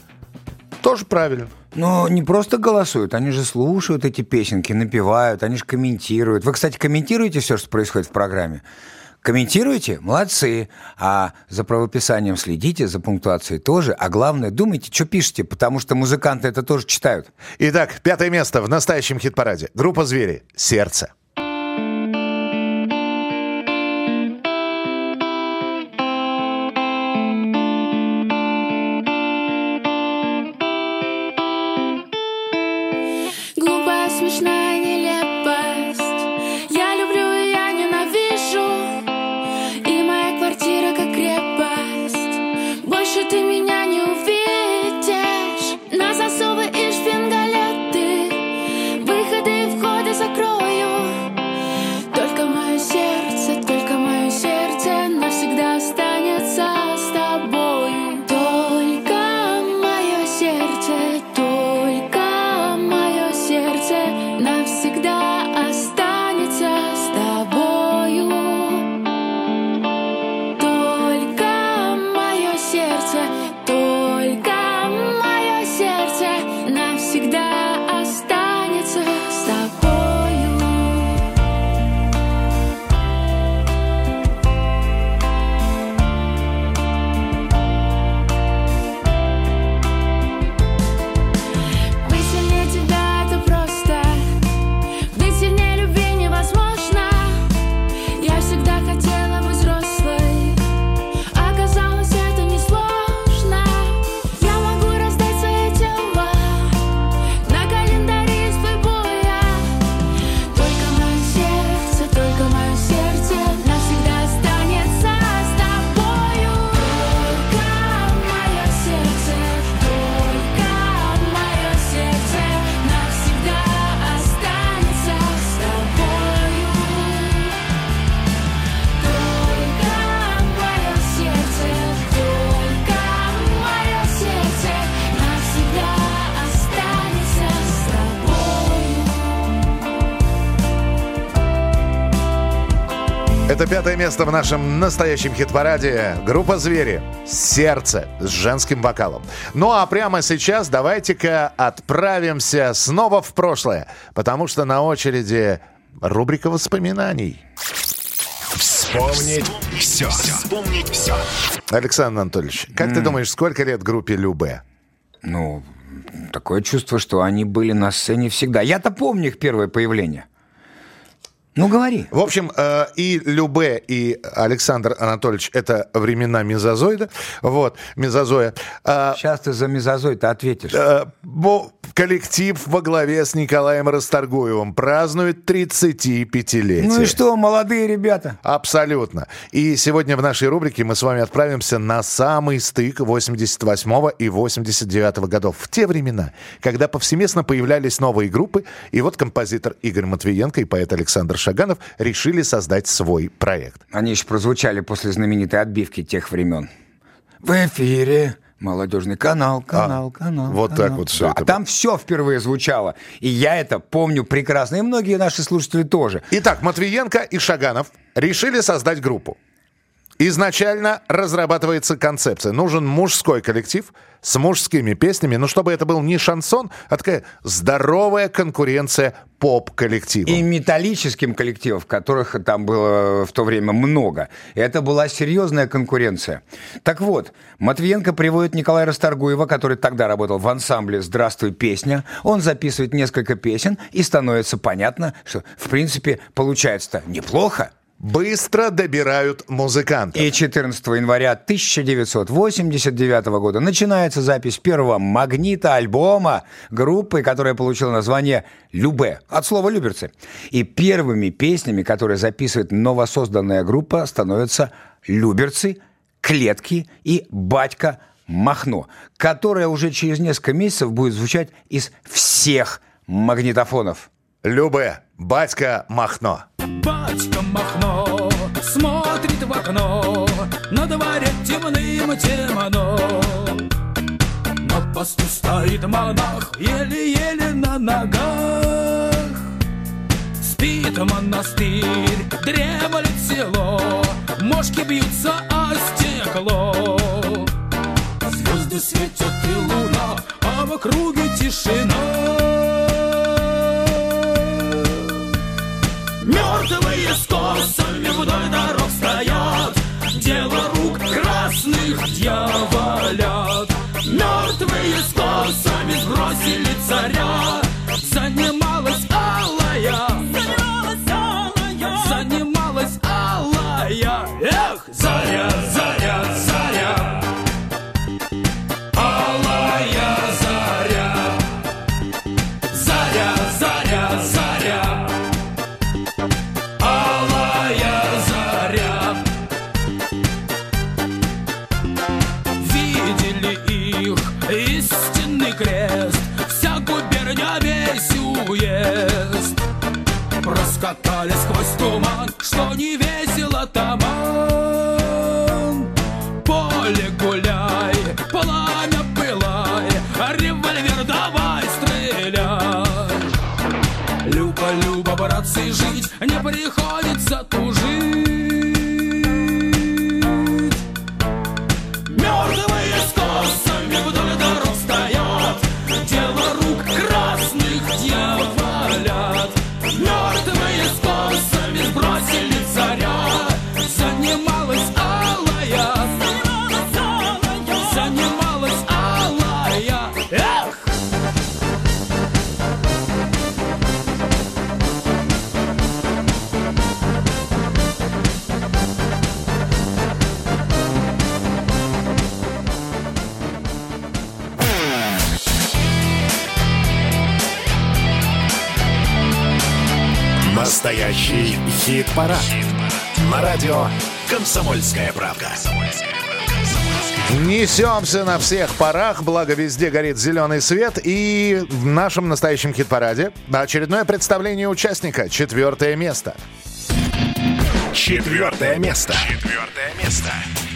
Тоже правильно. Но не просто голосуют, они же слушают эти песенки, напевают, они же комментируют. Вы, кстати, комментируете все, что происходит в программе? Комментируете? Молодцы. А за правописанием следите, за пунктуацией тоже. А главное, думайте, что пишете, потому что музыканты это тоже читают. Итак, пятое место в настоящем хит-параде. Группа Звери. Сердце. Место в нашем настоящем хит-параде. Группа «Звери». «Сердце» с женским вокалом. Ну а прямо сейчас давайте-ка отправимся снова в прошлое, потому что на очереди рубрика воспоминаний. Вспомнить все. Вспомнить все. Александр Анатольевич, как ты думаешь, сколько лет группе Любе? Ну, такое чувство, что они были на сцене всегда. Я-то помню их первое появление. Ну, говори. В общем, э, и Любе, и Александр Анатольевич – это времена мезозоида. Вот, мезозоя. Э, Сейчас ты за мезозоид ответишь. э, коллектив во главе с Николаем Расторгуевым празднует 35-летие. Ну и что, молодые ребята? Абсолютно. И сегодня в нашей рубрике мы с вами отправимся на самый стык 88 и 89 годов. В те времена, когда повсеместно появлялись новые группы, и вот композитор Игорь Матвиенко и поэт Александр Шаганов решили создать свой проект. Они еще прозвучали после знаменитой отбивки тех времен. В эфире молодежный канал, канал, канал. А, вот канал. так вот всё Да, это а там все впервые звучало. И я это помню прекрасно. И многие наши слушатели тоже. Итак, Матвиенко и Шаганов решили создать группу. Изначально разрабатывается концепция. Нужен мужской коллектив с мужскими песнями, но чтобы это был не шансон, а такая здоровая конкуренция поп-коллективу. И металлическим коллективов, которых там было в то время много. Это была серьезная конкуренция. Так вот, Матвиенко приводит Николая Расторгуева, который тогда работал в ансамбле «Здравствуй, песня». Он записывает несколько песен, и становится понятно, что, в принципе, получается-то неплохо. Быстро добирают музыкантов. И 14 января 1989 года начинается запись первого магнита альбома группы, которая получила название «Любе» от слова «люберцы». И первыми песнями, которые записывает новосозданная группа, становятся «Люберцы», «Клетки» и «Батька Махно», которая уже через несколько месяцев будет звучать из всех магнитофонов. Любе, батька Махно. Батька Махно смотрит в окно, на дворе темным темно. На посту стоит монах, еле-еле на ногах. Спит монастырь, дремлет село, мошки бьются о стекло. Звезды светят и луна, а в округе тишина. Мертвые с косами вдоль дорог стоят, Дело рук красных дьяволят. Мертвые с косами сбросили царя, Занималась алая, занималась алая. Эх, заря, Проскакали сквозь туман Что не весело таман Поле гуляй, пламя пылай Револьвер давай стреляй Люба, Люба, братцы, жить не приходится тужить. Настоящий хит-парад. На радио «Комсомольская правда». Несемся на всех парах, благо везде горит зеленый свет. И в нашем настоящем хит-параде очередное представление участника. Четвертое место. Четвертое место. Четвертое место.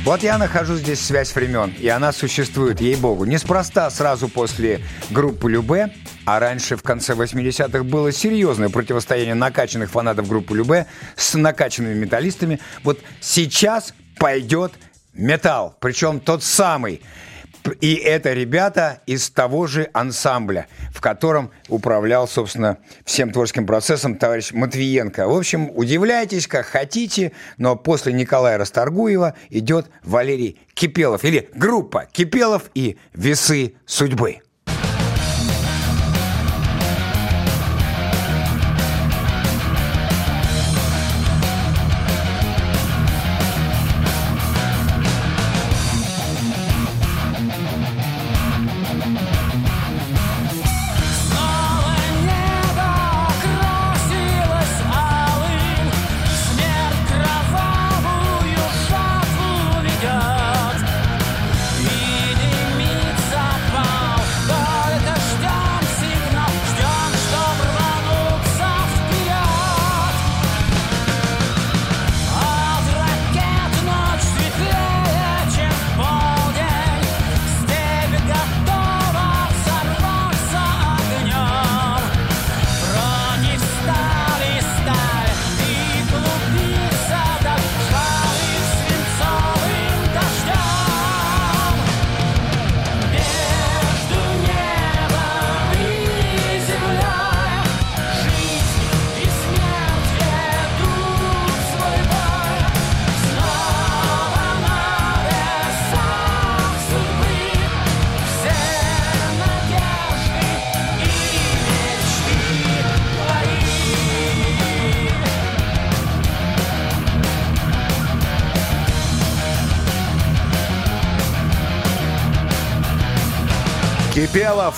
Вот я нахожу здесь связь времен, и она существует, ей-богу. Неспроста сразу после группы Любе А раньше, в конце 80-х, было серьезное противостояние накачанных фанатов группы Любе с накачанными металлистами. Вот сейчас пойдет металл, причем тот самый. И это ребята из того же ансамбля, в котором управлял, собственно, всем творческим процессом товарищ Матвиенко. В общем, удивляйтесь, как хотите, но после Николая Расторгуева идет Валерий Кипелов или группа Кипелов и «Весы судьбы».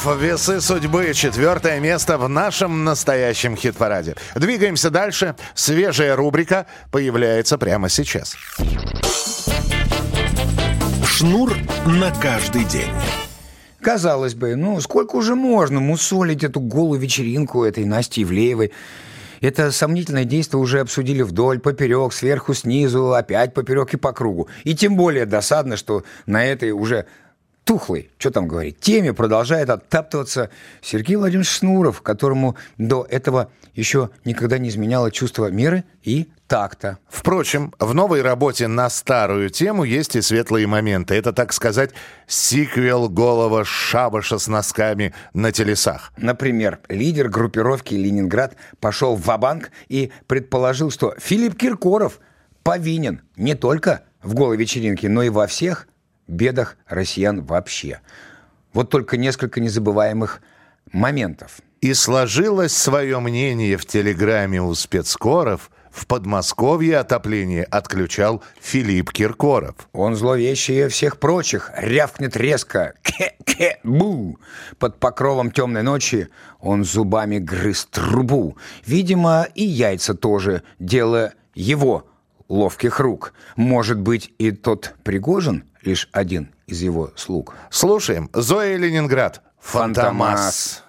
Весы судьбы, четвертое место в нашем настоящем хит-параде. Двигаемся дальше. Свежая рубрика появляется прямо сейчас. Шнур на каждый день. Казалось бы, ну сколько уже можно мусолить эту голую вечеринку этой Насти Ивлеевой? Это сомнительное действие уже обсудили вдоль, поперек, сверху, снизу, опять поперек и по кругу. И тем более досадно, что на этой уже тухлой, что там говорить, теме продолжает оттаптываться Сергей Владимирович Шнуров, которому до этого еще никогда не изменяло чувство меры и такта. Впрочем, в новой работе на старую тему есть и светлые моменты. Это, так сказать, сиквел голого шабаша с носками на телесах. Например, лидер группировки «Ленинград» пошел в банк и предположил, что Филипп Киркоров повинен не только в голой вечеринке, но и во всех бедах россиян вообще. Вот только несколько незабываемых моментов. И сложилось свое мнение в телеграмме у спецкоров. В Подмосковье отопление отключал Филипп Киркоров. Он зловещее всех прочих, рявкнет резко «ке-ке-бу». Под покровом темной ночи он зубами грыз трубу. Видимо, и яйца тоже дело его ловких рук. Может быть, и тот Пригожин лишь один из его слуг. Слушаем. Зоя Ленинград. Фантомас.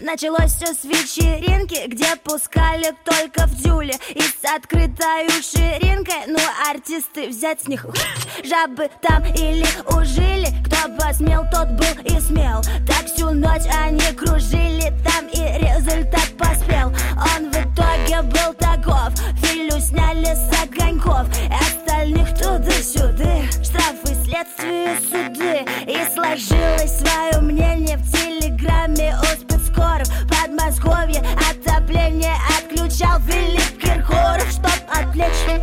Началось все с вечеринки, где пускали только в дюле И с открытой ширинкой, ну артисты взять с них Жабы там или ужили, кто посмел, тот был и смел Так всю ночь они кружили там и результат поспел Он в итоге был таков, Филю сняли с огоньков. И остальных туда-сюда, штрафы, следствие, суды. И сложилось свое мнение в телеграмме у спецкоров. Подмосковье отопление отключал Филипп Киркоров Чтоб отвлечь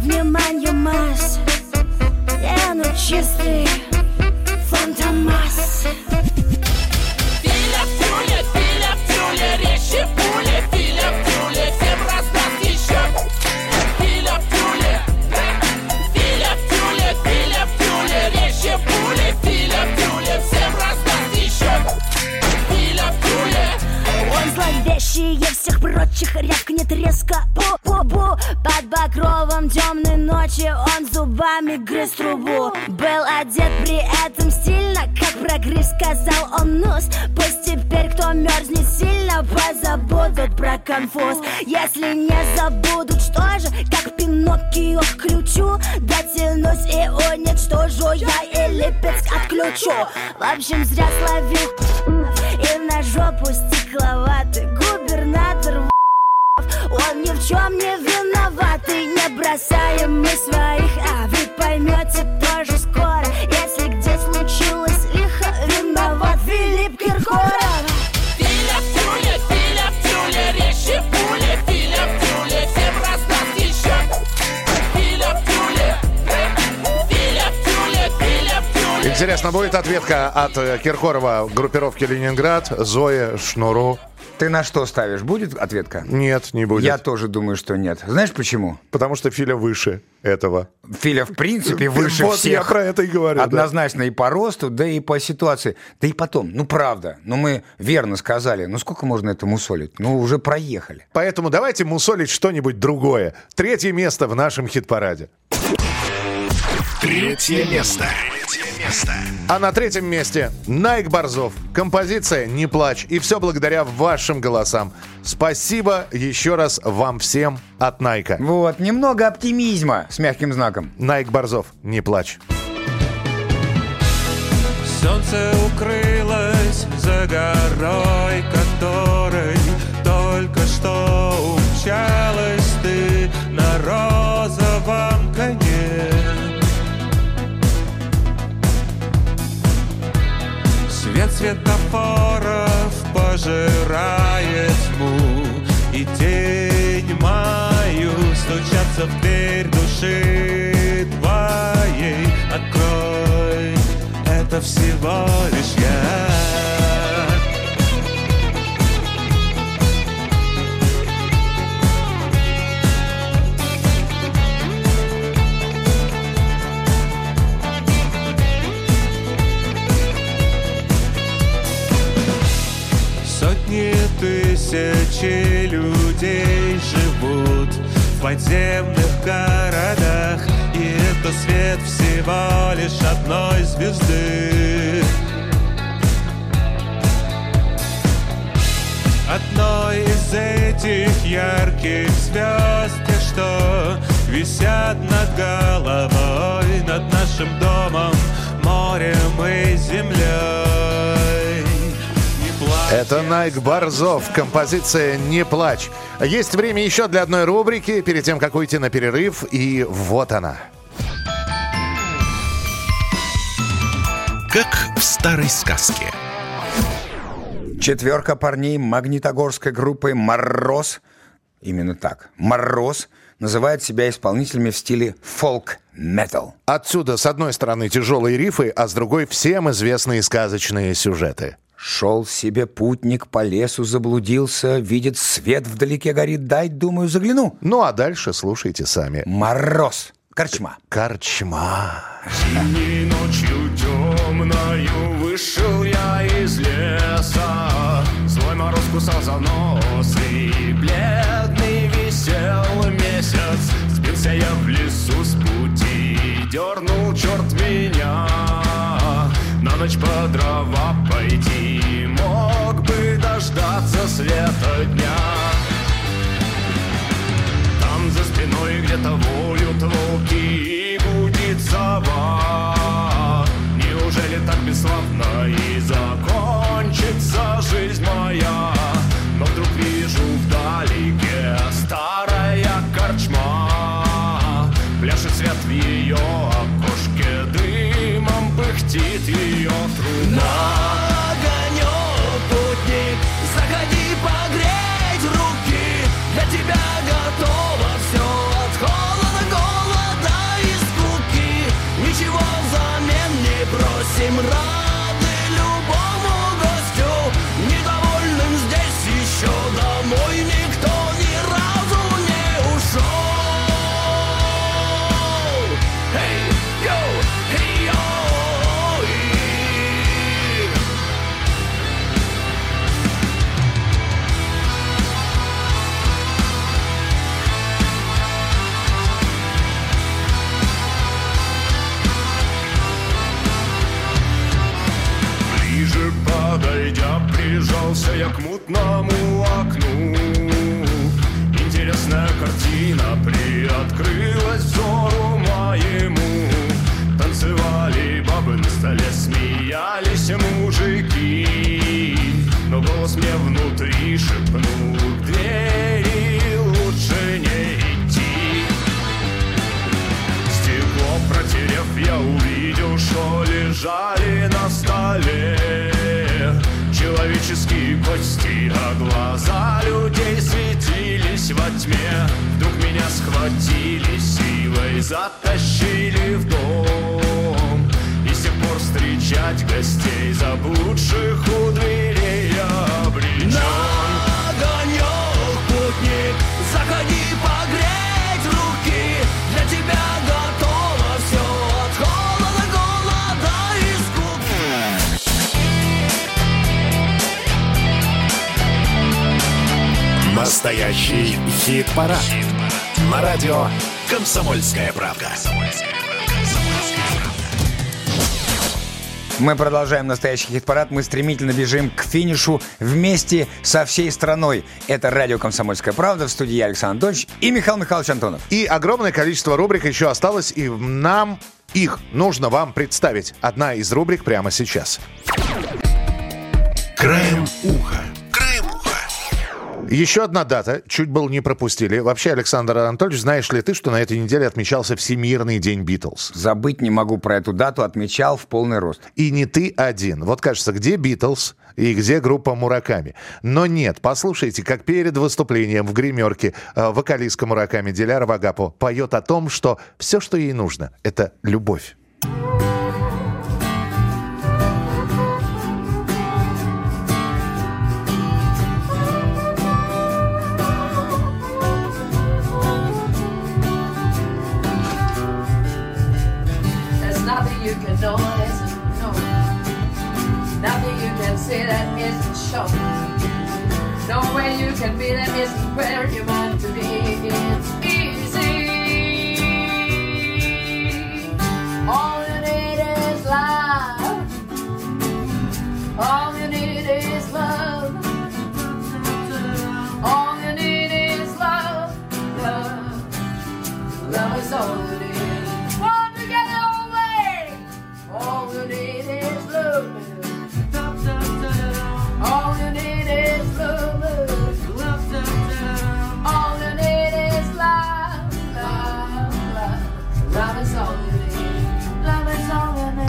внимание масс. Я ну чистый фантомас. Филя тюле, филя в тюле, Он зловещие всех прочих рявкнет резко. Бу-бу-бу Под покровом темной ночи он зубами грыз трубу. Был одет при этом стильно, как прогрыз сказал он нос Пусть теперь кто мерзнет сильно позабудут про конфуз. Если не забудут, что же, как пинок кнопки включу Дотянусь и уничтожу Я и Липецк отключу. В общем, зря словил И на жопу стекловатый чем не виноватый Не бросаем мы своих А вы поймете тоже скоро. Если где случилось лихо Виноват Филипп Киркоров. Филя в тюле, Филя резче пули Филя в всем раздаст еще Филя в тюле, Филя Интересно, будет ответка от э, Киркорова группировки Ленинград, Зои Шнуру? Ты на что ставишь? Будет ответка? Нет, не будет. Я тоже думаю, что нет. Знаешь почему? Потому что Филя выше этого. Филя, в принципе, выше Вот всех. я про это и говорю, да. Однозначно и по росту, да и по ситуации. Да и потом, ну правда, ну мы верно сказали, ну сколько можно это мусолить? Ну уже проехали. Поэтому давайте мусолить что-нибудь другое. Третье место в нашем хит-параде. Третье место. Третье место. А на третьем месте Найк Борзов. Композиция «Не плачь». И все благодаря вашим голосам. Спасибо еще раз вам всем от Найка. Вот, немного оптимизма с мягким знаком. Найк Борзов, не плачь. Солнце укрылось за горой, которой только что умчалась ты на розовом коне. Светофоров пожирает тьму И тень мою стучатся в дверь души твоей. Открой, это всего лишь я тысячи людей живут в подземных городах И это свет всего лишь одной звезды. Одной из этих ярких звезд что висят над головой Над нашим домом, морем и землей Это Найк Борзов. Композиция «Не плачь». Есть время еще для одной рубрики, перед тем, как уйти на перерыв. И вот она. Как в старой сказке. Четверка парней магнитогорской группы «Мороз», именно так, «Мороз», называет себя исполнителями в стиле фолк-метал. Отсюда, с одной стороны, тяжелые рифы, а с другой всем известные сказочные сюжеты. Шел себе путник по лесу, заблудился, видит свет вдалеке горит, дай, думаю, загляну. Ну а дальше слушайте сами. Мороз. Корчма. Корчма. Зимней ночью темною вышел я из леса Злой мороз кусал за нос и бледный висел месяц Сбился я в лесу с пути, дернул черт меня На ночь по дрова пойти, мог бы дождаться света дня. Там за спиной где-то воют волки. И гудит сова. Неужели так бесславно и закончится жизнь моя? Но вдруг вижу вдалеке старая корчма. Пляшет свет в ее пыхтит ее Огонек, путник, заходи погреть руки. Для тебя готово все от холода, голода и скуки. Ничего взамен не просим, прижался я к мутному окну. Интересная картина приоткрылась взору моему. Танцевали бабы на столе, смеялись мужики. Но голос мне внутри шепнул к двери лучше не идти Стекло протерев, я увидел, что лежали на столе. Человеческие кости, а глаза людей светились во тьме. Вдруг меня схватили силой, затащили в дом. И с тех пор встречать гостей заблудших у дверей я обречен На огонек, путник, заходи погреть руки. Для тебя Настоящий хит-парад. На радио «Комсомольская правда». Мы продолжаем настоящий хит-парад. Мы стремительно бежим к финишу вместе со всей страной. Это радио «Комсомольская правда» в студии я, Александр Анатольевич и Михаил Михайлович Антонов. И огромное количество рубрик еще осталось, и нам их нужно вам представить. Одна из рубрик прямо сейчас. Краем уха. Еще одна дата, чуть было не пропустили. Вообще, Александр Анатольевич, знаешь ли ты, что на этой неделе отмечался Всемирный день Битлз? Забыть не могу про эту дату, отмечал в полный рост. И не ты один. Вот кажется, где Битлз и где группа Мураками? Но нет, послушайте, как перед выступлением в гримерке э, вокалистка Мураками Диляра Вагапо поет о том, что все, что ей нужно, это любовь. Where you want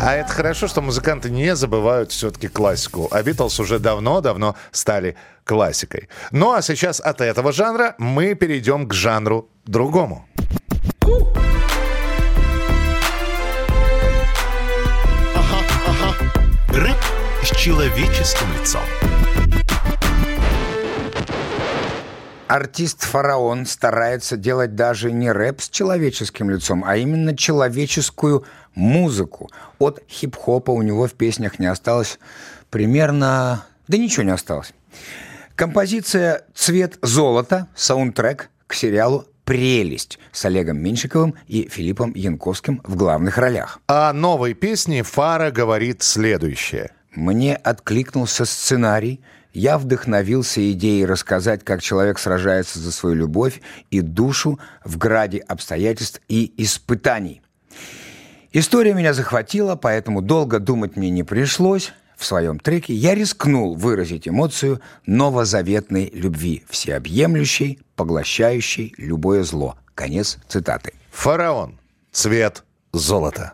А это хорошо, что музыканты не забывают все-таки классику. А Битлз уже давно-давно стали классикой. Ну а сейчас от этого жанра мы перейдем к жанру другому. Рэп с человеческим лицом. Артист Фараон старается делать даже не рэп с человеческим лицом, а именно человеческую музыку. От хип-хопа у него в песнях не осталось примерно... Да ничего не осталось. Композиция «Цвет золота», саундтрек к сериалу «Прелесть» с Олегом Меньшиковым и Филиппом Янковским в главных ролях. О новой песне Фара говорит следующее. Мне откликнулся сценарий, я вдохновился идеей рассказать, как человек сражается за свою любовь и душу в граде обстоятельств и испытаний. История меня захватила, поэтому долго думать мне не пришлось. В своем треке я рискнул выразить эмоцию новозаветной любви, всеобъемлющей, поглощающей любое зло. Конец цитаты. Фараон. Цвет золота.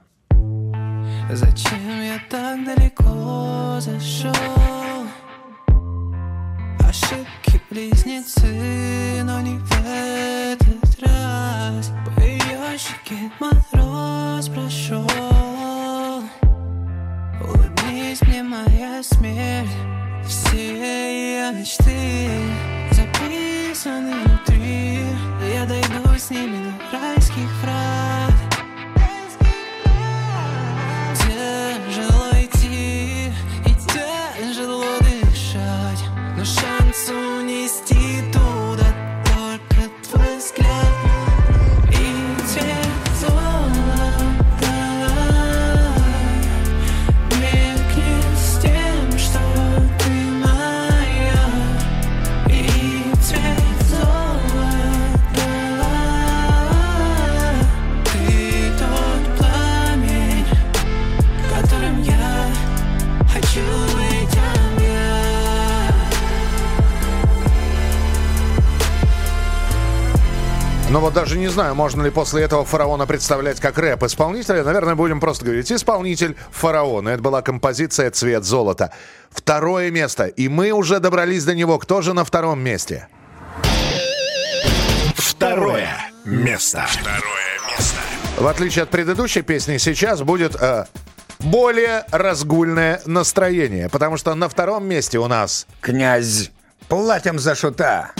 Зачем я так далеко зашел? Ошибки близнецы, но не в этот раз. По ее щеке мороз прошел. Улыбнись мне, моя смерть Все ее мечты записаны внутри. Я дойду с ними до райских врат Ну вот даже не знаю, можно ли после этого фараона представлять как рэп-исполнителя. Наверное, будем просто говорить исполнитель фараона. Это была композиция «Цвет золота». Второе место. И мы уже добрались до него. Кто же на втором месте? Второе место. Второе место. В отличие от предыдущей песни, сейчас будет э, более разгульное настроение. Потому что на втором месте у нас... Князь, платим за шута.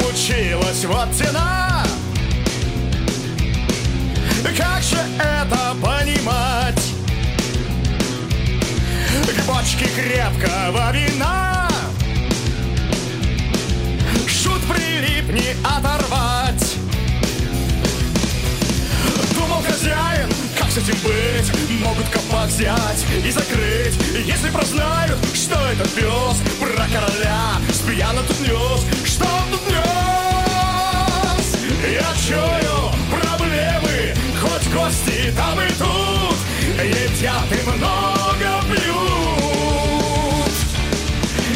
Случилось? Вот тена Как же это понимать? К бочке крепкого вина Шут прилип не оторвать Думал хозяин, как с этим быть? Могут копак взять и закрыть Если прознают, что этот пес Про короля спьяно тут нес Что он тут? Я чую проблемы Хоть гости там и тут Едят и много пьют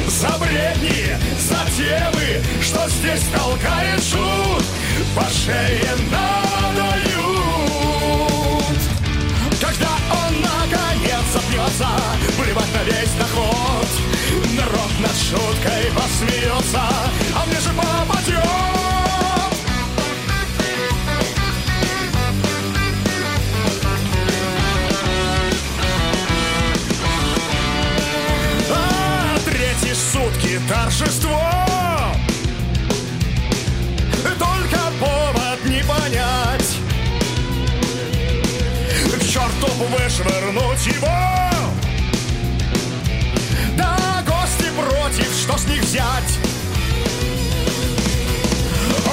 За бредни, за темы Что здесь толкает шут По шее надают. Когда он наконец запьется Плевать на весь доход Народ над шуткой посмеется А мне же попадет торжество Только повод не понять. К черту вышвырнуть его. Да, гости против, что с них взять?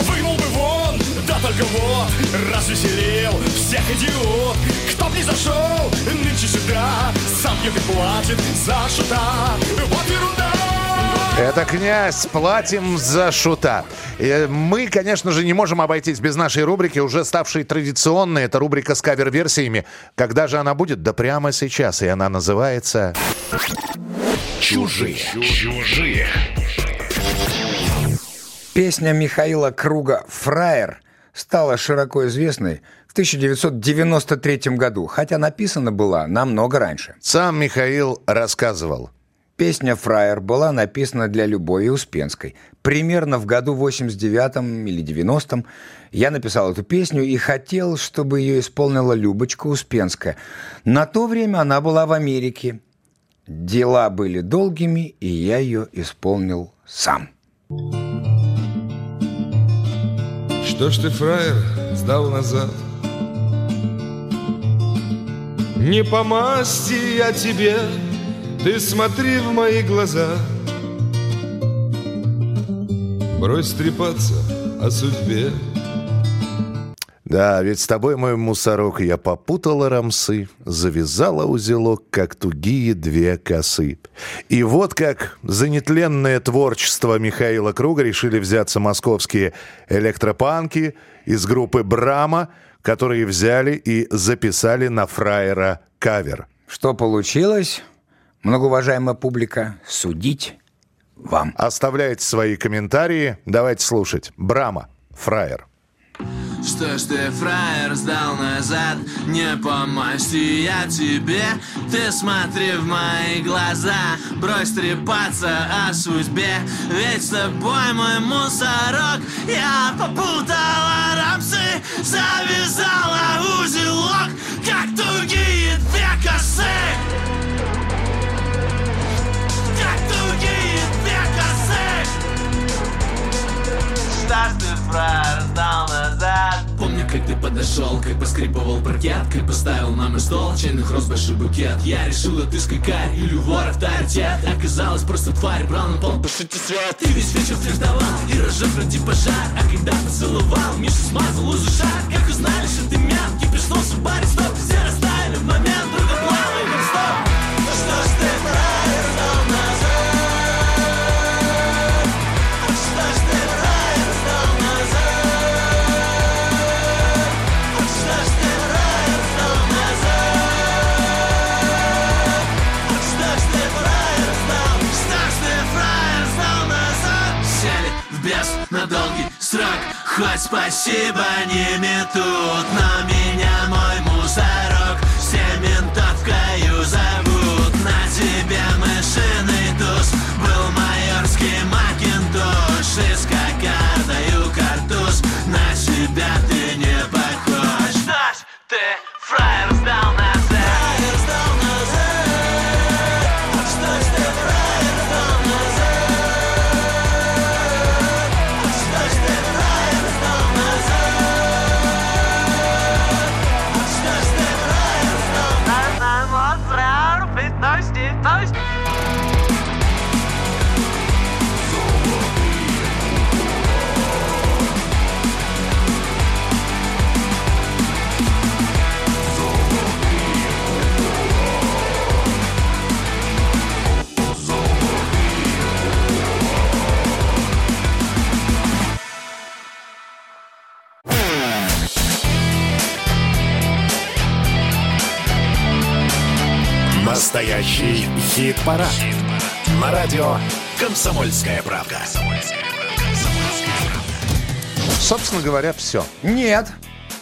Вынул бы вон, да только вот Развеселил всех идиот. Кто б не зашел нынче сюда Сам пьет и платит за шута. Вот ерунда Это князь, платим за шута. Э, Мы, конечно же, не можем обойтись без нашей рубрики, уже ставшей традиционной. Это рубрика с кавер-версиями. Когда же она будет? Да прямо сейчас. И она называется... Чужие. Чужие. Песня Михаила Круга «Фраер» стала широко известной в 1993 году, хотя написана была намного раньше. Сам Михаил рассказывал. Песня «Фраер» была написана для Любови Успенской. Примерно в году 89-м или 90-м я написал эту песню и хотел, чтобы ее исполнила Любочка Успенская. На то время она была в Америке. Дела были долгими, и я ее исполнил сам. Что ж ты, фраер, сдал назад? Не по масти я тебе, ты смотри в мои глаза. Брось трепаться о судьбе. Да, ведь с тобой, мой мусорок, я попутала рамсы, завязала узелок, как тугие две косы. И вот как за нетленное творчество Михаила Круга решили взяться московские электропанки из группы «Брама», которые взяли и записали на фраера кавер. Что получилось, многоуважаемая публика, судить вам. Оставляйте свои комментарии, давайте слушать. «Брама», фраер. Что ж ты, фраер, сдал назад? Не по масти я тебе. Ты смотри в мои глаза. Брось трепаться о судьбе. Ведь с тобой мой мусорок. Я попутала рамсы Завязала узелок Как тугие две косы ты, Помню, как ты подошел, как поскрипывал паркет Как поставил на мой стол чайных роз большой букет. Я решил отыскать карь или вор авторитет. Оказалось, просто тварь брал на пол по шути свет. Ты весь вечер флиртовал и разжег ради пожар. А когда поцеловал, Миша смазал уже шар. Как узнали, что ты мянкий, пришелся в баре Стоп, все растаяли в момент, хоть спасибо не метут На меня мой мусорок. Все ментовкою зовут На тебе мышиный туз. Был майорский макинтош И с кокардою картуз. На себя ты не похож. Что ж ты, фраер, сдал назад Настоящий хит-парад. На радио «Комсомольская правда». Собственно говоря, все. Нет,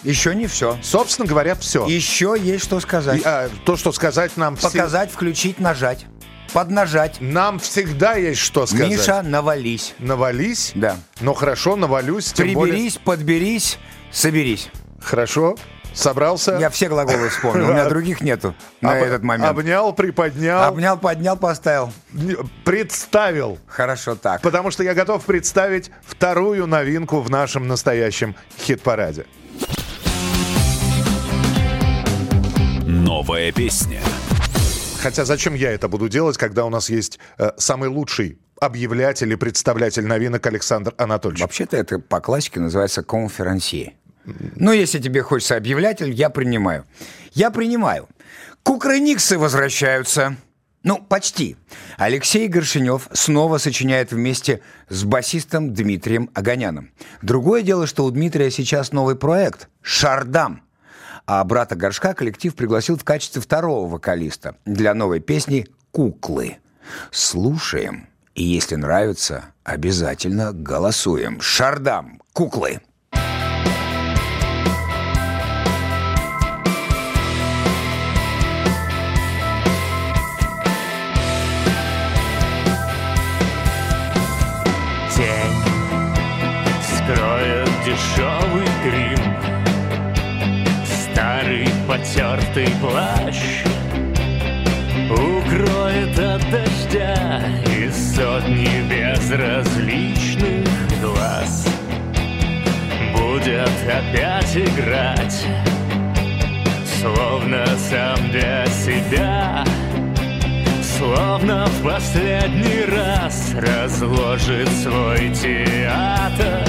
еще не все. Собственно говоря, все. Еще есть что сказать. то, что сказать нам... все- Показать, включить, нажать. Поднажать. Нам всегда есть что сказать. Миша, навались. Навались? Да. Ну хорошо, навалюсь. Тем более... Приберись, подберись, соберись. Хорошо. Собрался? Я все глаголы вспомнил, у меня других нету на Об- этот момент. Обнял, приподнял. Обнял, поднял, поставил. Представил. Хорошо так. Потому что я готов представить вторую новинку в нашем настоящем хит-параде. Новая песня. Хотя зачем я это буду делать, когда у нас есть э, самый лучший объявлятель и представлятель новинок Александр Анатольевич? Вообще-то это по классике называется конферансье. Ну, если тебе хочется объявлятель, я принимаю. Я принимаю. Кукрыниксы возвращаются. Ну, почти. Алексей Горшинев снова сочиняет вместе с басистом Дмитрием Огоняном. Другое дело, что у Дмитрия сейчас новый проект «Шардам». А брата Горшка коллектив пригласил в качестве второго вокалиста для новой песни «Куклы». Слушаем. И если нравится, обязательно голосуем. «Шардам. Куклы». Потертый плащ Укроет от дождя и сотни безразличных глаз. Будет опять играть Словно сам для себя Словно в последний раз разложит свой театр.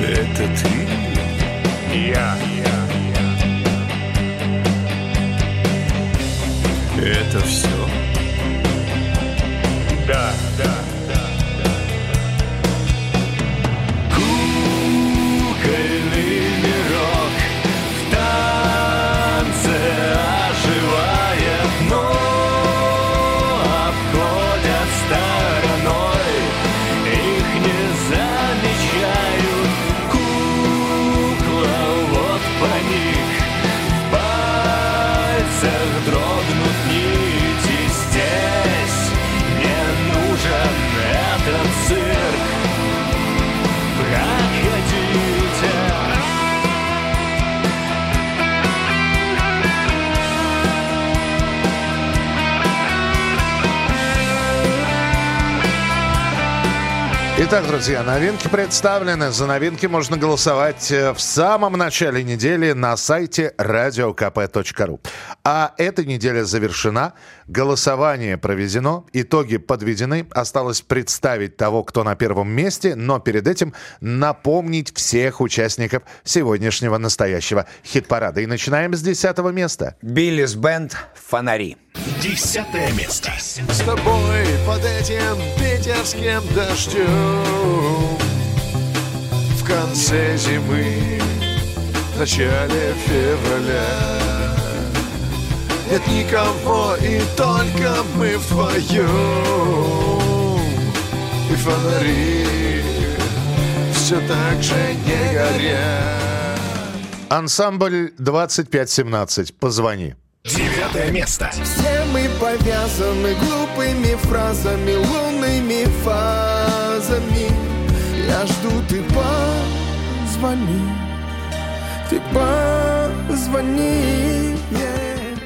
Это ты? Я, я, Это все? Да, да, Кукольный Итак, друзья, новинки представлены. За новинки можно голосовать э, в самом начале недели на сайте radiokp.ru. А эта неделя завершена. Голосование проведено, итоги подведены. Осталось представить того, кто на первом месте, но перед этим напомнить всех участников сегодняшнего настоящего хит-парада. И начинаем с десятого места. Биллис Бенд «Фонари». Десятое место. С тобой под этим питерским дождем В конце зимы, в начале февраля Нет никого, и только мы вдвоем И фонари все так же не горят. Ансамбль 2517. Позвони. Девятое место. Все мы повязаны глупыми фразами, лунными фазами. Я жду, ты позвони, ты позвони. yeah.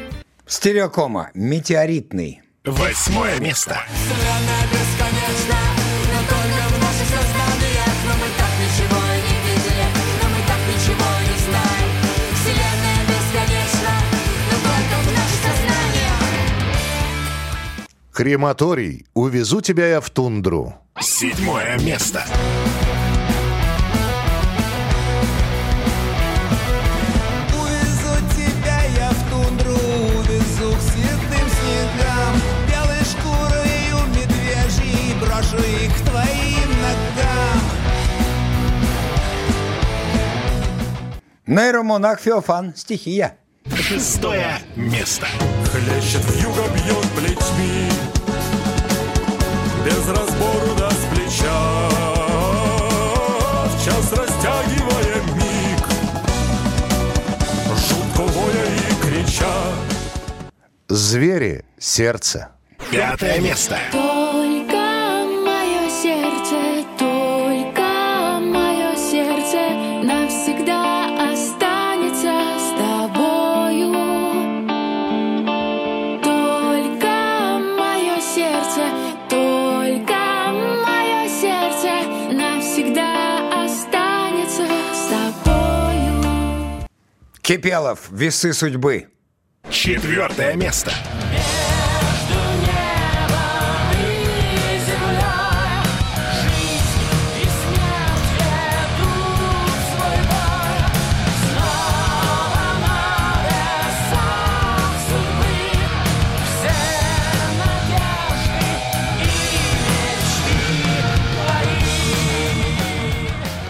Стереокома. Метеоритный. Восьмое место. Бесконечна, Крематорий. Увезу тебя я в тундру. Седьмое место. Увезу тебя я в тундру, увезу к светлым снегам Белой шкурою медвежьей брошу их к твоим ногам Нейромонах Феофан. Стихия. Шестое место. Хлещет вьюга, бьет плетьми Без разбору да с плеча В час растягивая миг Жутко воя и крича Звери. Сердце. Пятое место. Только мое сердце, Кипелов. Весы судьбы. Четвертое место.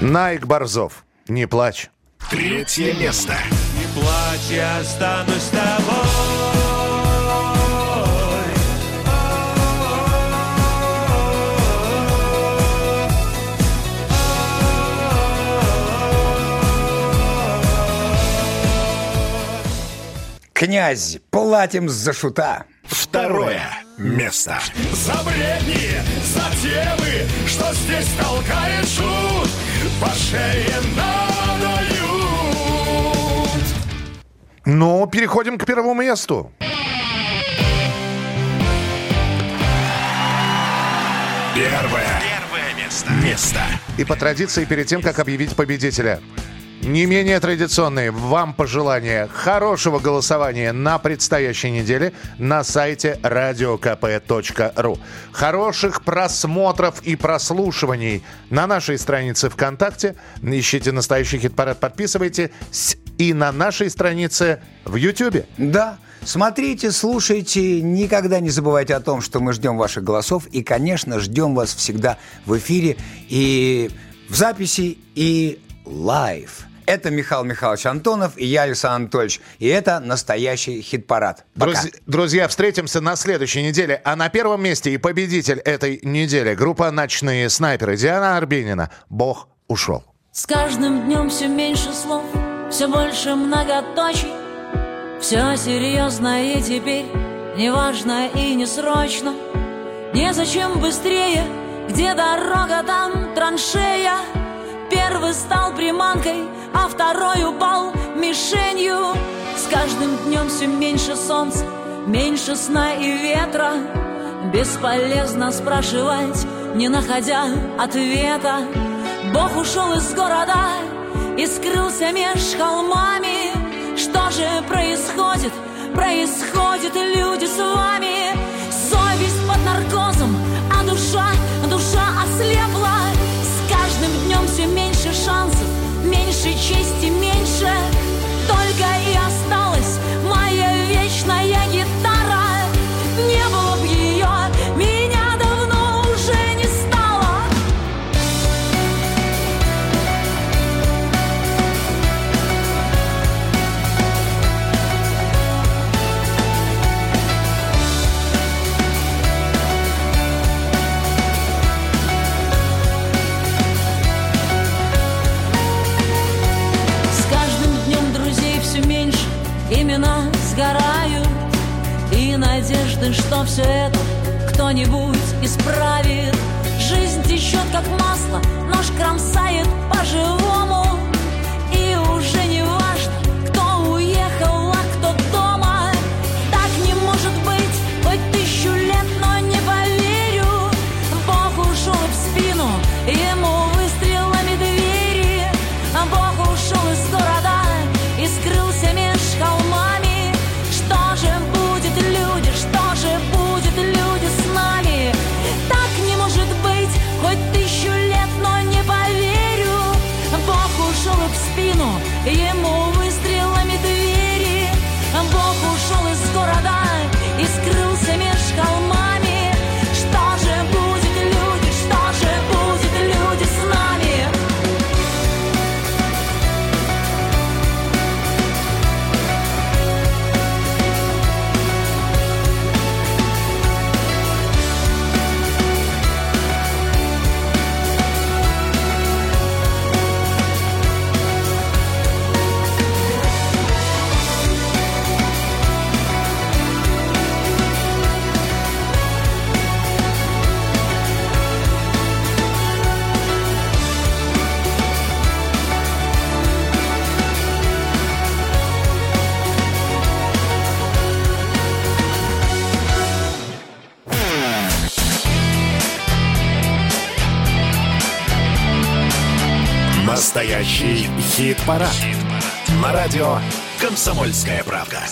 Найк Борзов. Не плачь. Третье место. Плачь, я останусь с тобой. Князь. Платим за шута. Второе место. За бредни, за темы, что здесь толкает шут По шее надают Ну, переходим к первому месту. Первое. Первое место. Место. И по традиции, перед тем, как объявить победителя, не менее традиционные вам пожелания хорошего голосования на предстоящей неделе на сайте radiokp.ru. Хороших просмотров и прослушиваний на нашей странице ВКонтакте. Ищите настоящий хит-парад, подписывайтесь. И на нашей странице в Ютьюбе. Да. Смотрите, слушайте, никогда не забывайте о том, что мы ждем ваших голосов и, конечно, ждем вас всегда в эфире и в записи, и live. Это Михаил Михайлович Антонов и я, Александр Анатольевич. И это настоящий хит-парад. Пока. Друзья, друзья, встретимся на следующей неделе. А на первом месте и победитель этой недели группа «Ночные снайперы» Диана Арбенина. Бог ушел. С каждым днем все меньше слов, все больше многоточий. Все серьезно и теперь неважно и не срочно. Незачем быстрее, где дорога, там траншея. Первый стал приманкой, а второй упал мишенью. С каждым днем все меньше солнца, меньше сна и ветра. Бесполезно спрашивать, не находя ответа. Бог ушел из города и скрылся меж холмами. Что же происходит? Происходит, люди, с вами. Совесть под наркозом, а душа, душа ослепла. С каждым днем все меньше шансов, меньше чести, меньше. Только и осталась надежды, что все это кто-нибудь исправит. Жизнь течет как масло, нож кромсает по-живому. Хит-парад. Хит-парад. На радио «Комсомольская правка».